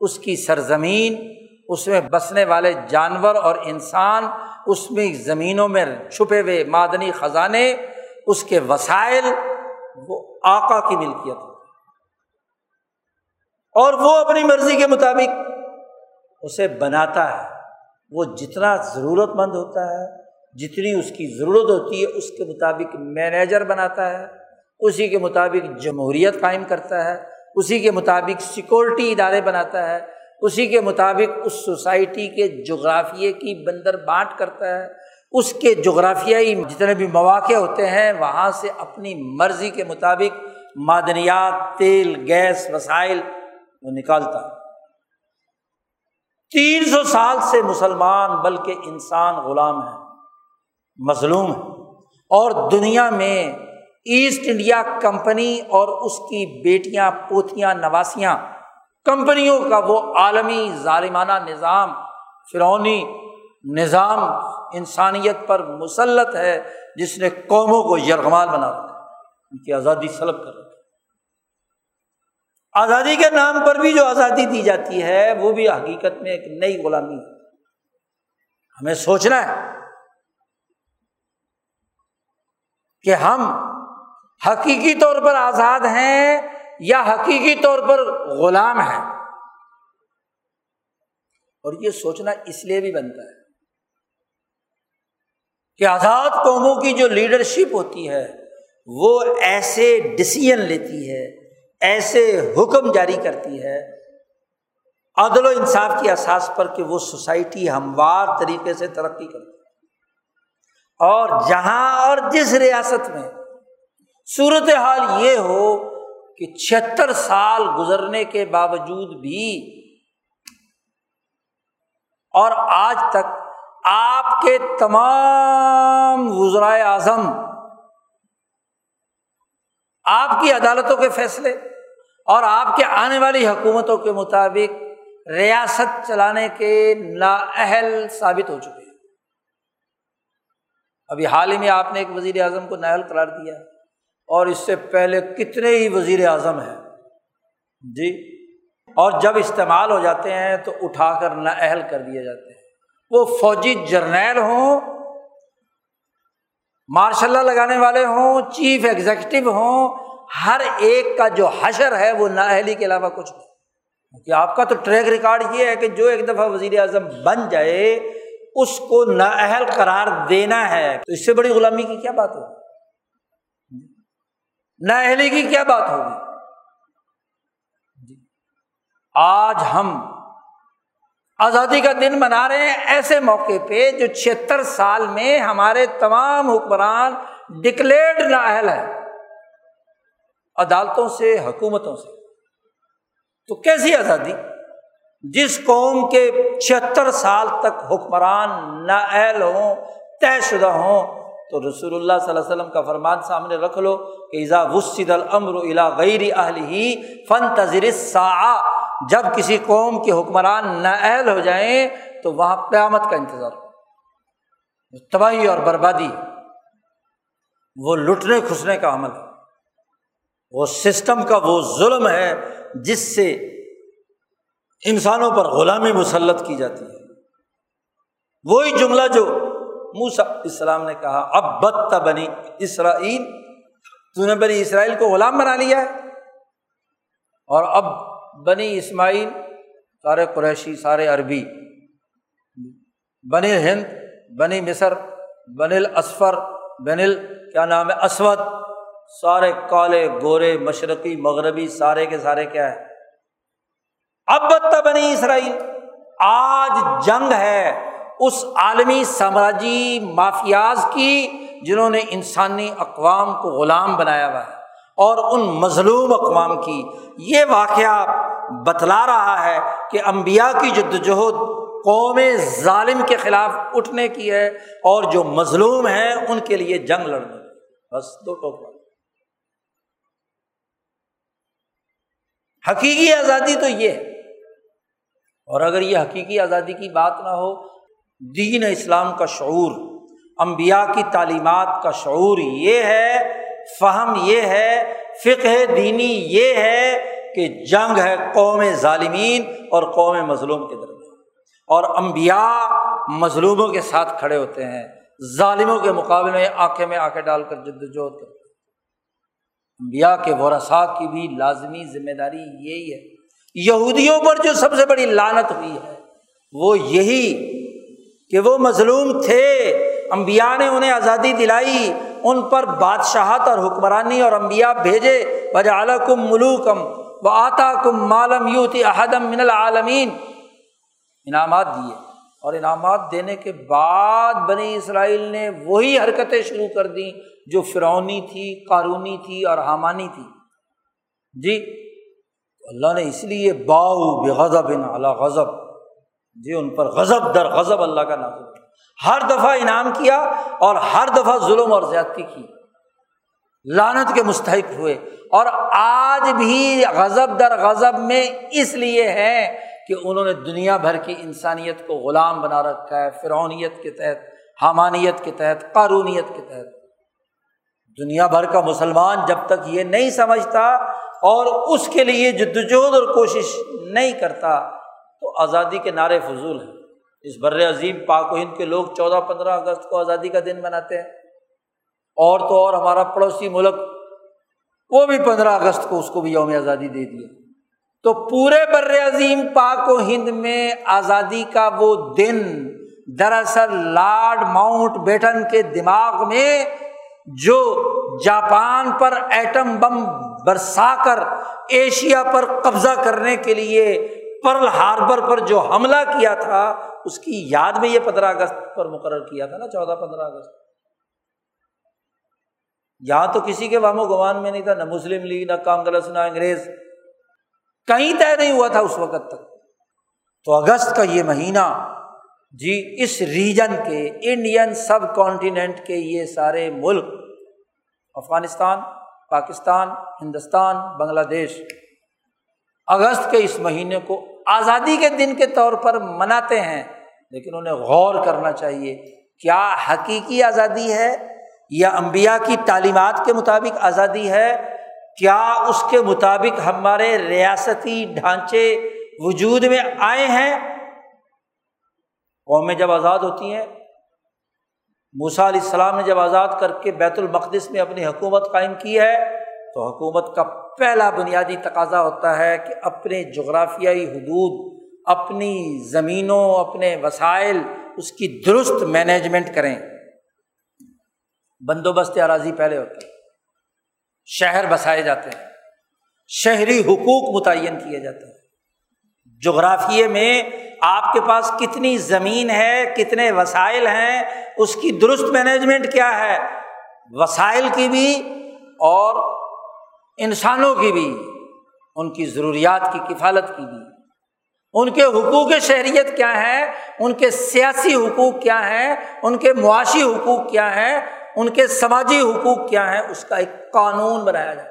اس کی سرزمین اس میں بسنے والے جانور اور انسان اس میں زمینوں میں چھپے ہوئے معدنی خزانے، اس کے وسائل، وہ آقا کی ملکیت ہوتی اور وہ اپنی مرضی کے مطابق اسے بناتا ہے۔ وہ جتنا ضرورت مند ہوتا ہے، جتنی اس کی ضرورت ہوتی ہے، اس کے مطابق مینیجر بناتا ہے۔ اسی کے مطابق جمہوریت قائم کرتا ہے۔ اسی کے مطابق سیکورٹی ادارے بناتا ہے۔ اسی کے مطابق اس سوسائٹی کے جغرافیے کی بندر بانٹ کرتا ہے۔ اس کے جغرافیائی جتنے بھی مواقع ہوتے ہیں، وہاں سے اپنی مرضی کے مطابق معدنیات، تیل، گیس، وسائل وہ نکالتا ہے۔ تین سو سال سے مسلمان بلکہ انسان غلام ہے، مظلوم ہے۔ اور دنیا میں ایسٹ انڈیا کمپنی اور اس کی بیٹیاں، پوتیاں، نواسیاں کمپنیوں کا وہ عالمی ظالمانہ نظام فرونی نظام انسانیت پر مسلط ہے جس نے قوموں کو یرغمال بنا رکھا ان کی آزادی سلب کر رکھی آزادی کے نام پر بھی جو آزادی دی جاتی ہے، وہ بھی حقیقت میں ایک نئی غلامی ہے۔ ہمیں سوچنا ہے کہ ہم حقیقی طور پر آزاد ہیں یا حقیقی طور پر غلام ہے۔ اور یہ سوچنا اس لیے بھی بنتا ہے کہ آزاد قوموں کی جو لیڈرشپ ہوتی ہے، وہ ایسے ڈسیزن لیتی ہے، ایسے حکم جاری کرتی ہے، عدل و انصاف کی احساس پر کہ وہ سوسائٹی ہموار طریقے سے ترقی کرتی ہے۔ اور جہاں اور جس ریاست میں صورت حال یہ ہو کہ چھتر سال گزرنے کے باوجود بھی اور آج تک آپ کے تمام وزرائے اعظم، آپ کی عدالتوں کے فیصلے اور آپ کے آنے والی حکومتوں کے مطابق ریاست چلانے کے نااہل ثابت ہو چکے ہیں۔ ابھی حال ہی میں آپ نے ایک وزیر اعظم کو نااہل قرار دیا۔ اور اس سے پہلے کتنے ہی وزیر اعظم ہیں۔ جی اور جب استعمال ہو جاتے ہیں تو اٹھا کر نااہل کر دیے جاتے ہیں۔ وہ فوجی جرنیل ہوں مارشاء اللہ لگانے والے ہوں، چیف ایگزیکٹو ہوں، ہر ایک کا جو حشر ہے وہ نااہلی کے علاوہ کچھ نہیں۔ کیونکہ آپ کا تو ٹریک ریکارڈ یہ ہے کہ جو ایک دفعہ وزیر اعظم بن جائے، اس کو نااہل قرار دینا ہے۔ تو اس سے بڑی غلامی کی کیا بات ہوگی؟ نااہلی کی کیا بات ہوگی؟ آج ہم آزادی کا دن منا رہے ہیں ایسے موقع پہ جو چھہتر سال میں ہمارے تمام حکمران ڈکلیئرڈ نااہل ہے عدالتوں سے، حکومتوں سے۔ تو کیسی آزادی؟ جس قوم کے چھہتر سال تک حکمران نااہل ہوں، طے شدہ ہوں تو رسول اللہ صلی اللہ علیہ وسلم کا فرمان سامنے رکھ لو کہ ایزا وسد الامر الا غیر اہل ہی فن تذر جب کسی قوم کے حکمران نااہل ہو جائیں تو وہاں قیامت کا انتظار۔ تباہی اور بربادی، وہ لٹنے کھسنے کا عمل۔ ہے وہ سسٹم کا وہ ظلم ہے جس سے انسانوں پر غلامی مسلط کی جاتی ہے۔ وہی جملہ جو موسا اسلام نے کہا اب بت بنی اسرائیل، تو نے بنی اسرائیل کو غلام بنا لیا ہے. اور اب بنی اسماعیل، سارے قریشی، سارے عربی، بنی ہند، بنی مصر بن الاسفر بن ال کیا نام ہے؟ اسود، سارے کالے، گورے، مشرقی، مغربی، سارے کے سارے کیا ہے؟ اب بنی اسرائیل، آج جنگ ہے۔ اس عالمی سامراجی مافیاز کی جنہوں نے انسانی اقوام کو غلام بنایا ہوا ہے اور ان مظلوم اقوام کی۔ یہ واقعہ بتلا رہا ہے کہ امبیا کی جد وجہد قوم ظالم کے خلاف اٹھنے کی ہے اور جو مظلوم ہیں ان کے لیے جنگ لڑنے بس دو ٹوک حقیقی آزادی تو یہ ہے۔ اور اگر یہ حقیقی آزادی کی بات نہ ہو دین اسلام کا شعور امبیا کی تعلیمات کا شعور یہ ہے، فہم یہ ہے، فقہ دینی یہ ہے کہ جنگ ہے قوم ظالمین اور قوم مظلوم کے درمیان۔ اور امبیا مظلوموں کے ساتھ کھڑے ہوتے ہیں، ظالموں کے مقابلے میں آنکھیں میں آنکھیں ڈال کر جد وجہد کرتے امبیا کے ورثا کی بھی لازمی ذمہ داری یہی ہے۔ یہودیوں پر جو سب سے بڑی لانت ہوئی ہے، وہ یہی کہ وہ مظلوم تھے۔ امبیا نے انہیں آزادی دلائی، ان پر بادشاہت اور حکمرانی اور امبیا بھیجے۔ بجا کم ملوکم و آتا کم مالم یوتی احدم من العالمین۔ انعامات دیے۔ اور انعامات دینے کے بعد بنی اسرائیل نے وہی حرکتیں شروع کر دیں جو فرونی تھی، قارونی تھی اور حامانی تھی۔ جی اللہ نے اس لیے باؤ بے غضب ان غضب۔ جی ان پر غضب، در غضب اللہ کا نام ہر دفعہ انعام کیا اور ہر دفعہ ظلم اور زیادتی کی۔ لانت کے مستحق ہوئے۔ اور آج بھی غضب در غضب میں اس لیے ہے کہ انہوں نے دنیا بھر کی انسانیت کو غلام بنا رکھا ہے۔ فرونیت کے تحت، حامانیت کے تحت، قارونیت کے تحت۔ دنیا بھر کا مسلمان جب تک یہ نہیں سمجھتا اور اس کے لیے جدوجہد اور کوشش نہیں کرتا تو آزادی کے نعرے فضول ہیں۔ اس بر عظیم پاک و ہند کے لوگ چودہ پندرہ اگست کو آزادی کا دن مناتے ہیں۔ اور تو اور ہمارا پڑوسی ملک، وہ بھی پندرہ اگست کو اس کو بھی یوم آزادی دے دیا۔ تو پورے بر عظیم پاک و ہند میں آزادی کا وہ دن دراصل لارڈ ماؤنٹ بیٹن کے دماغ میں، جو جاپان پر ایٹم بم برسا کر ایشیا پر قبضہ کرنے کے لیے پرل ہاربر پر جو حملہ کیا تھا، اس کی یاد میں یہ پندرہ اگست پر مقرر کیا تھا نا، چودہ پندرہ اگست۔ یہاں تو کسی کے وام و گمان میں نہیں تھا، نہ مسلم لیگ، نہ کانگریس، نہ انگریز۔ کہیں طے نہیں ہوا تھا اس وقت تک۔ تو اگست کا یہ مہینہ جی اس ریجن کے، انڈین سب کانٹیننٹ کے یہ سارے ملک، افغانستان، پاکستان، ہندوستان، بنگلہ دیش۔ اگست کے اس مہینے کو آزادی کے دن کے طور پر مناتے ہیں، لیکن انہیں غور کرنا چاہیے کیا حقیقی آزادی ہے یا امبیا کی تعلیمات کے مطابق آزادی ہے؟ کیا اس کے مطابق ہمارے ریاستی ڈھانچے وجود میں آئے ہیں؟ قومیں جب آزاد ہوتی ہیں موسا علیہ السلام نے جب آزاد کر کے بیت المقدس میں اپنی حکومت قائم کی ہے تو حکومت کا پہلا بنیادی تقاضا ہوتا ہے کہ اپنے جغرافیائی حدود، اپنی زمینوں، اپنے وسائل اس کی درست مینجمنٹ کریں۔ بندوبست اراضی پہلے ہوتا ہے شہر بسائے جاتے ہیں، شہری حقوق متعین کیے جاتے ہیں۔ جغرافیے میں آپ کے پاس کتنی زمین ہے، کتنے وسائل ہیں، اس کی درست مینجمنٹ کیا ہے؟ وسائل کی بھی اور انسانوں کی بھی، ان کی ضروریات کی کفالت کی بھی۔ ان کے حقوق شہریت کیا ہے؟ ان کے سیاسی حقوق کیا ہیں ان کے معاشی حقوق کیا ہیں ان کے سماجی حقوق کیا ہیں؟ اس کا ایک قانون بنایا جائے۔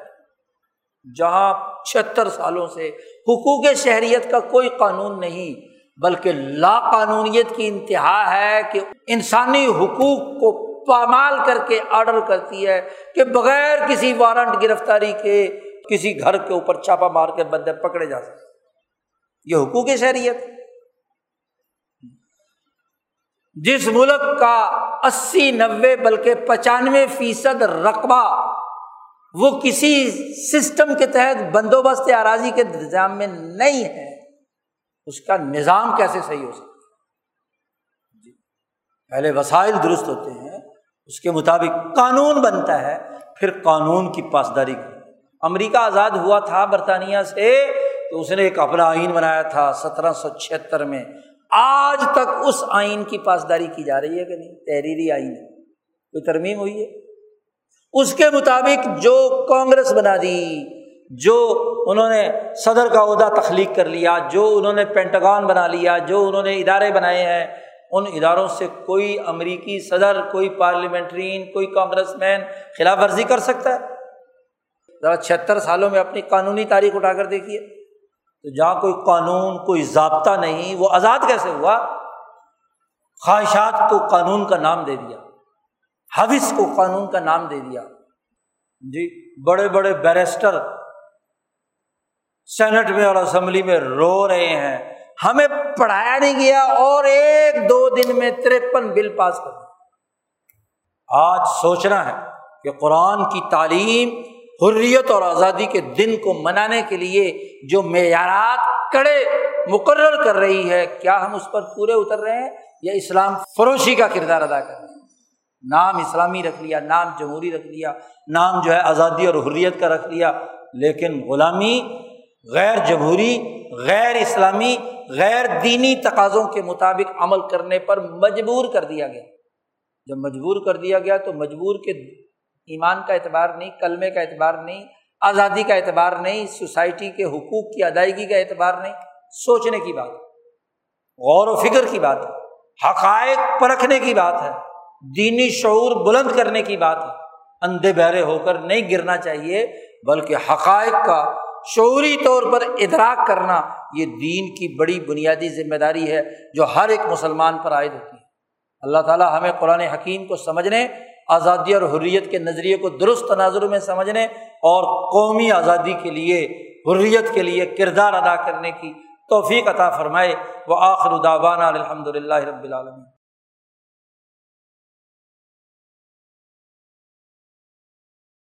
جہاں چھہتر سالوں سے حقوق شہریت کا کوئی قانون نہیں، بلکہ لا قانونیت کی انتہا ہے کہ انسانی حقوق کو پامال کر کے آڈر کرتی ہے کہ بغیر کسی وارنٹ گرفتاری کے کسی گھر کے اوپر چھاپا مار کے بندے پکڑے جا سکتے یہ حقوق شہریت جس ملک کا اسی نوے بلکہ پچانوے فیصد رقبہ وہ کسی سسٹم کے تحت بندوبست اراضی کے نظام میں نہیں ہے، اس کا نظام کیسے صحیح ہو سکتا جی۔ پہلے وسائل درست ہوتے ہیں اس کے مطابق قانون بنتا ہے، پھر قانون کی پاسداری کی امریکہ آزاد ہوا تھا برطانیہ سے، تو اس نے ایک اپنا آئین بنایا تھا سترہ سو چھہتر میں۔ آج تک اس آئین کی پاسداری کی جا رہی ہے کہ نہیں؟ تحریری آئین کوئی ترمیم ہوئی ہے؟ اس کے مطابق جو کانگریس بنا دی، جو انہوں نے صدر کا عہدہ تخلیق کر لیا، جو انہوں نے پینٹگان بنا لیا، جو انہوں نے ادارے بنائے ہیں ان اداروں سے کوئی امریکی صدر، کوئی پارلیمنٹرین، کوئی کانگریس مین خلاف ورزی کر سکتا ہے؟ ذرا چھہتر سالوں میں اپنی قانونی تاریخ اٹھا کر دیکھیے۔ تو جہاں کوئی قانون، کوئی ضابطہ نہیں، وہ آزاد کیسے ہوا؟ خواہشات کو قانون کا نام دے دیا۔ حوث کو قانون کا نام دے دیا۔ جی بڑے بڑے بیرسٹر سینٹ میں اور اسمبلی میں رو رہے ہیں۔ ہمیں پڑھایا نہیں گیا اور ایک دو دن میں ترپن بل پاس کر آج سوچنا ہے کہ قرآن کی تعلیم، حریت اور آزادی کے دن کو منانے کے لیے جو معیارات کڑے مقرر کر رہی ہے، کیا ہم اس پر پورے اتر رہے ہیں یا اسلام فروشی کا کردار ادا کر رہے ہیں؟ نام اسلامی رکھ لیا، نام جمہوری رکھ لیا، نام جو ہے آزادی اور حریت کا رکھ لیا، لیکن غلامی غیر جمہوری، غیر اسلامی، غیر دینی تقاضوں کے مطابق عمل کرنے پر مجبور کر دیا گیا۔ جب مجبور کر دیا گیا تو مجبور کے ایمان کا اعتبار نہیں، کلمے کا اعتبار نہیں، آزادی کا اعتبار نہیں، سوسائٹی کے حقوق کی ادائیگی کا اعتبار نہیں، سوچنے کی بات غور و فکر کی بات ہے، حقائق پرکھنے کی بات ہے، دینی شعور بلند کرنے کی بات ہے۔ اندھے بہرے ہو کر نہیں گرنا چاہیے، بلکہ حقائق کا شعوری طور پر ادراک کرنا یہ دین کی بڑی بنیادی ذمہ داری ہے جو ہر ایک مسلمان پر عائد ہوتی ہے۔ اللہ تعالیٰ ہمیں قرآن حکیم کو سمجھنے، آزادی اور حریت کے نظریے کو درست تناظر میں سمجھنے اور قومی آزادی کے لیے، حریت کے لیے کردار ادا کرنے کی توفیق عطا فرمائے۔ وہ آخر الدابانہ الحمد للہ رب العالمین۔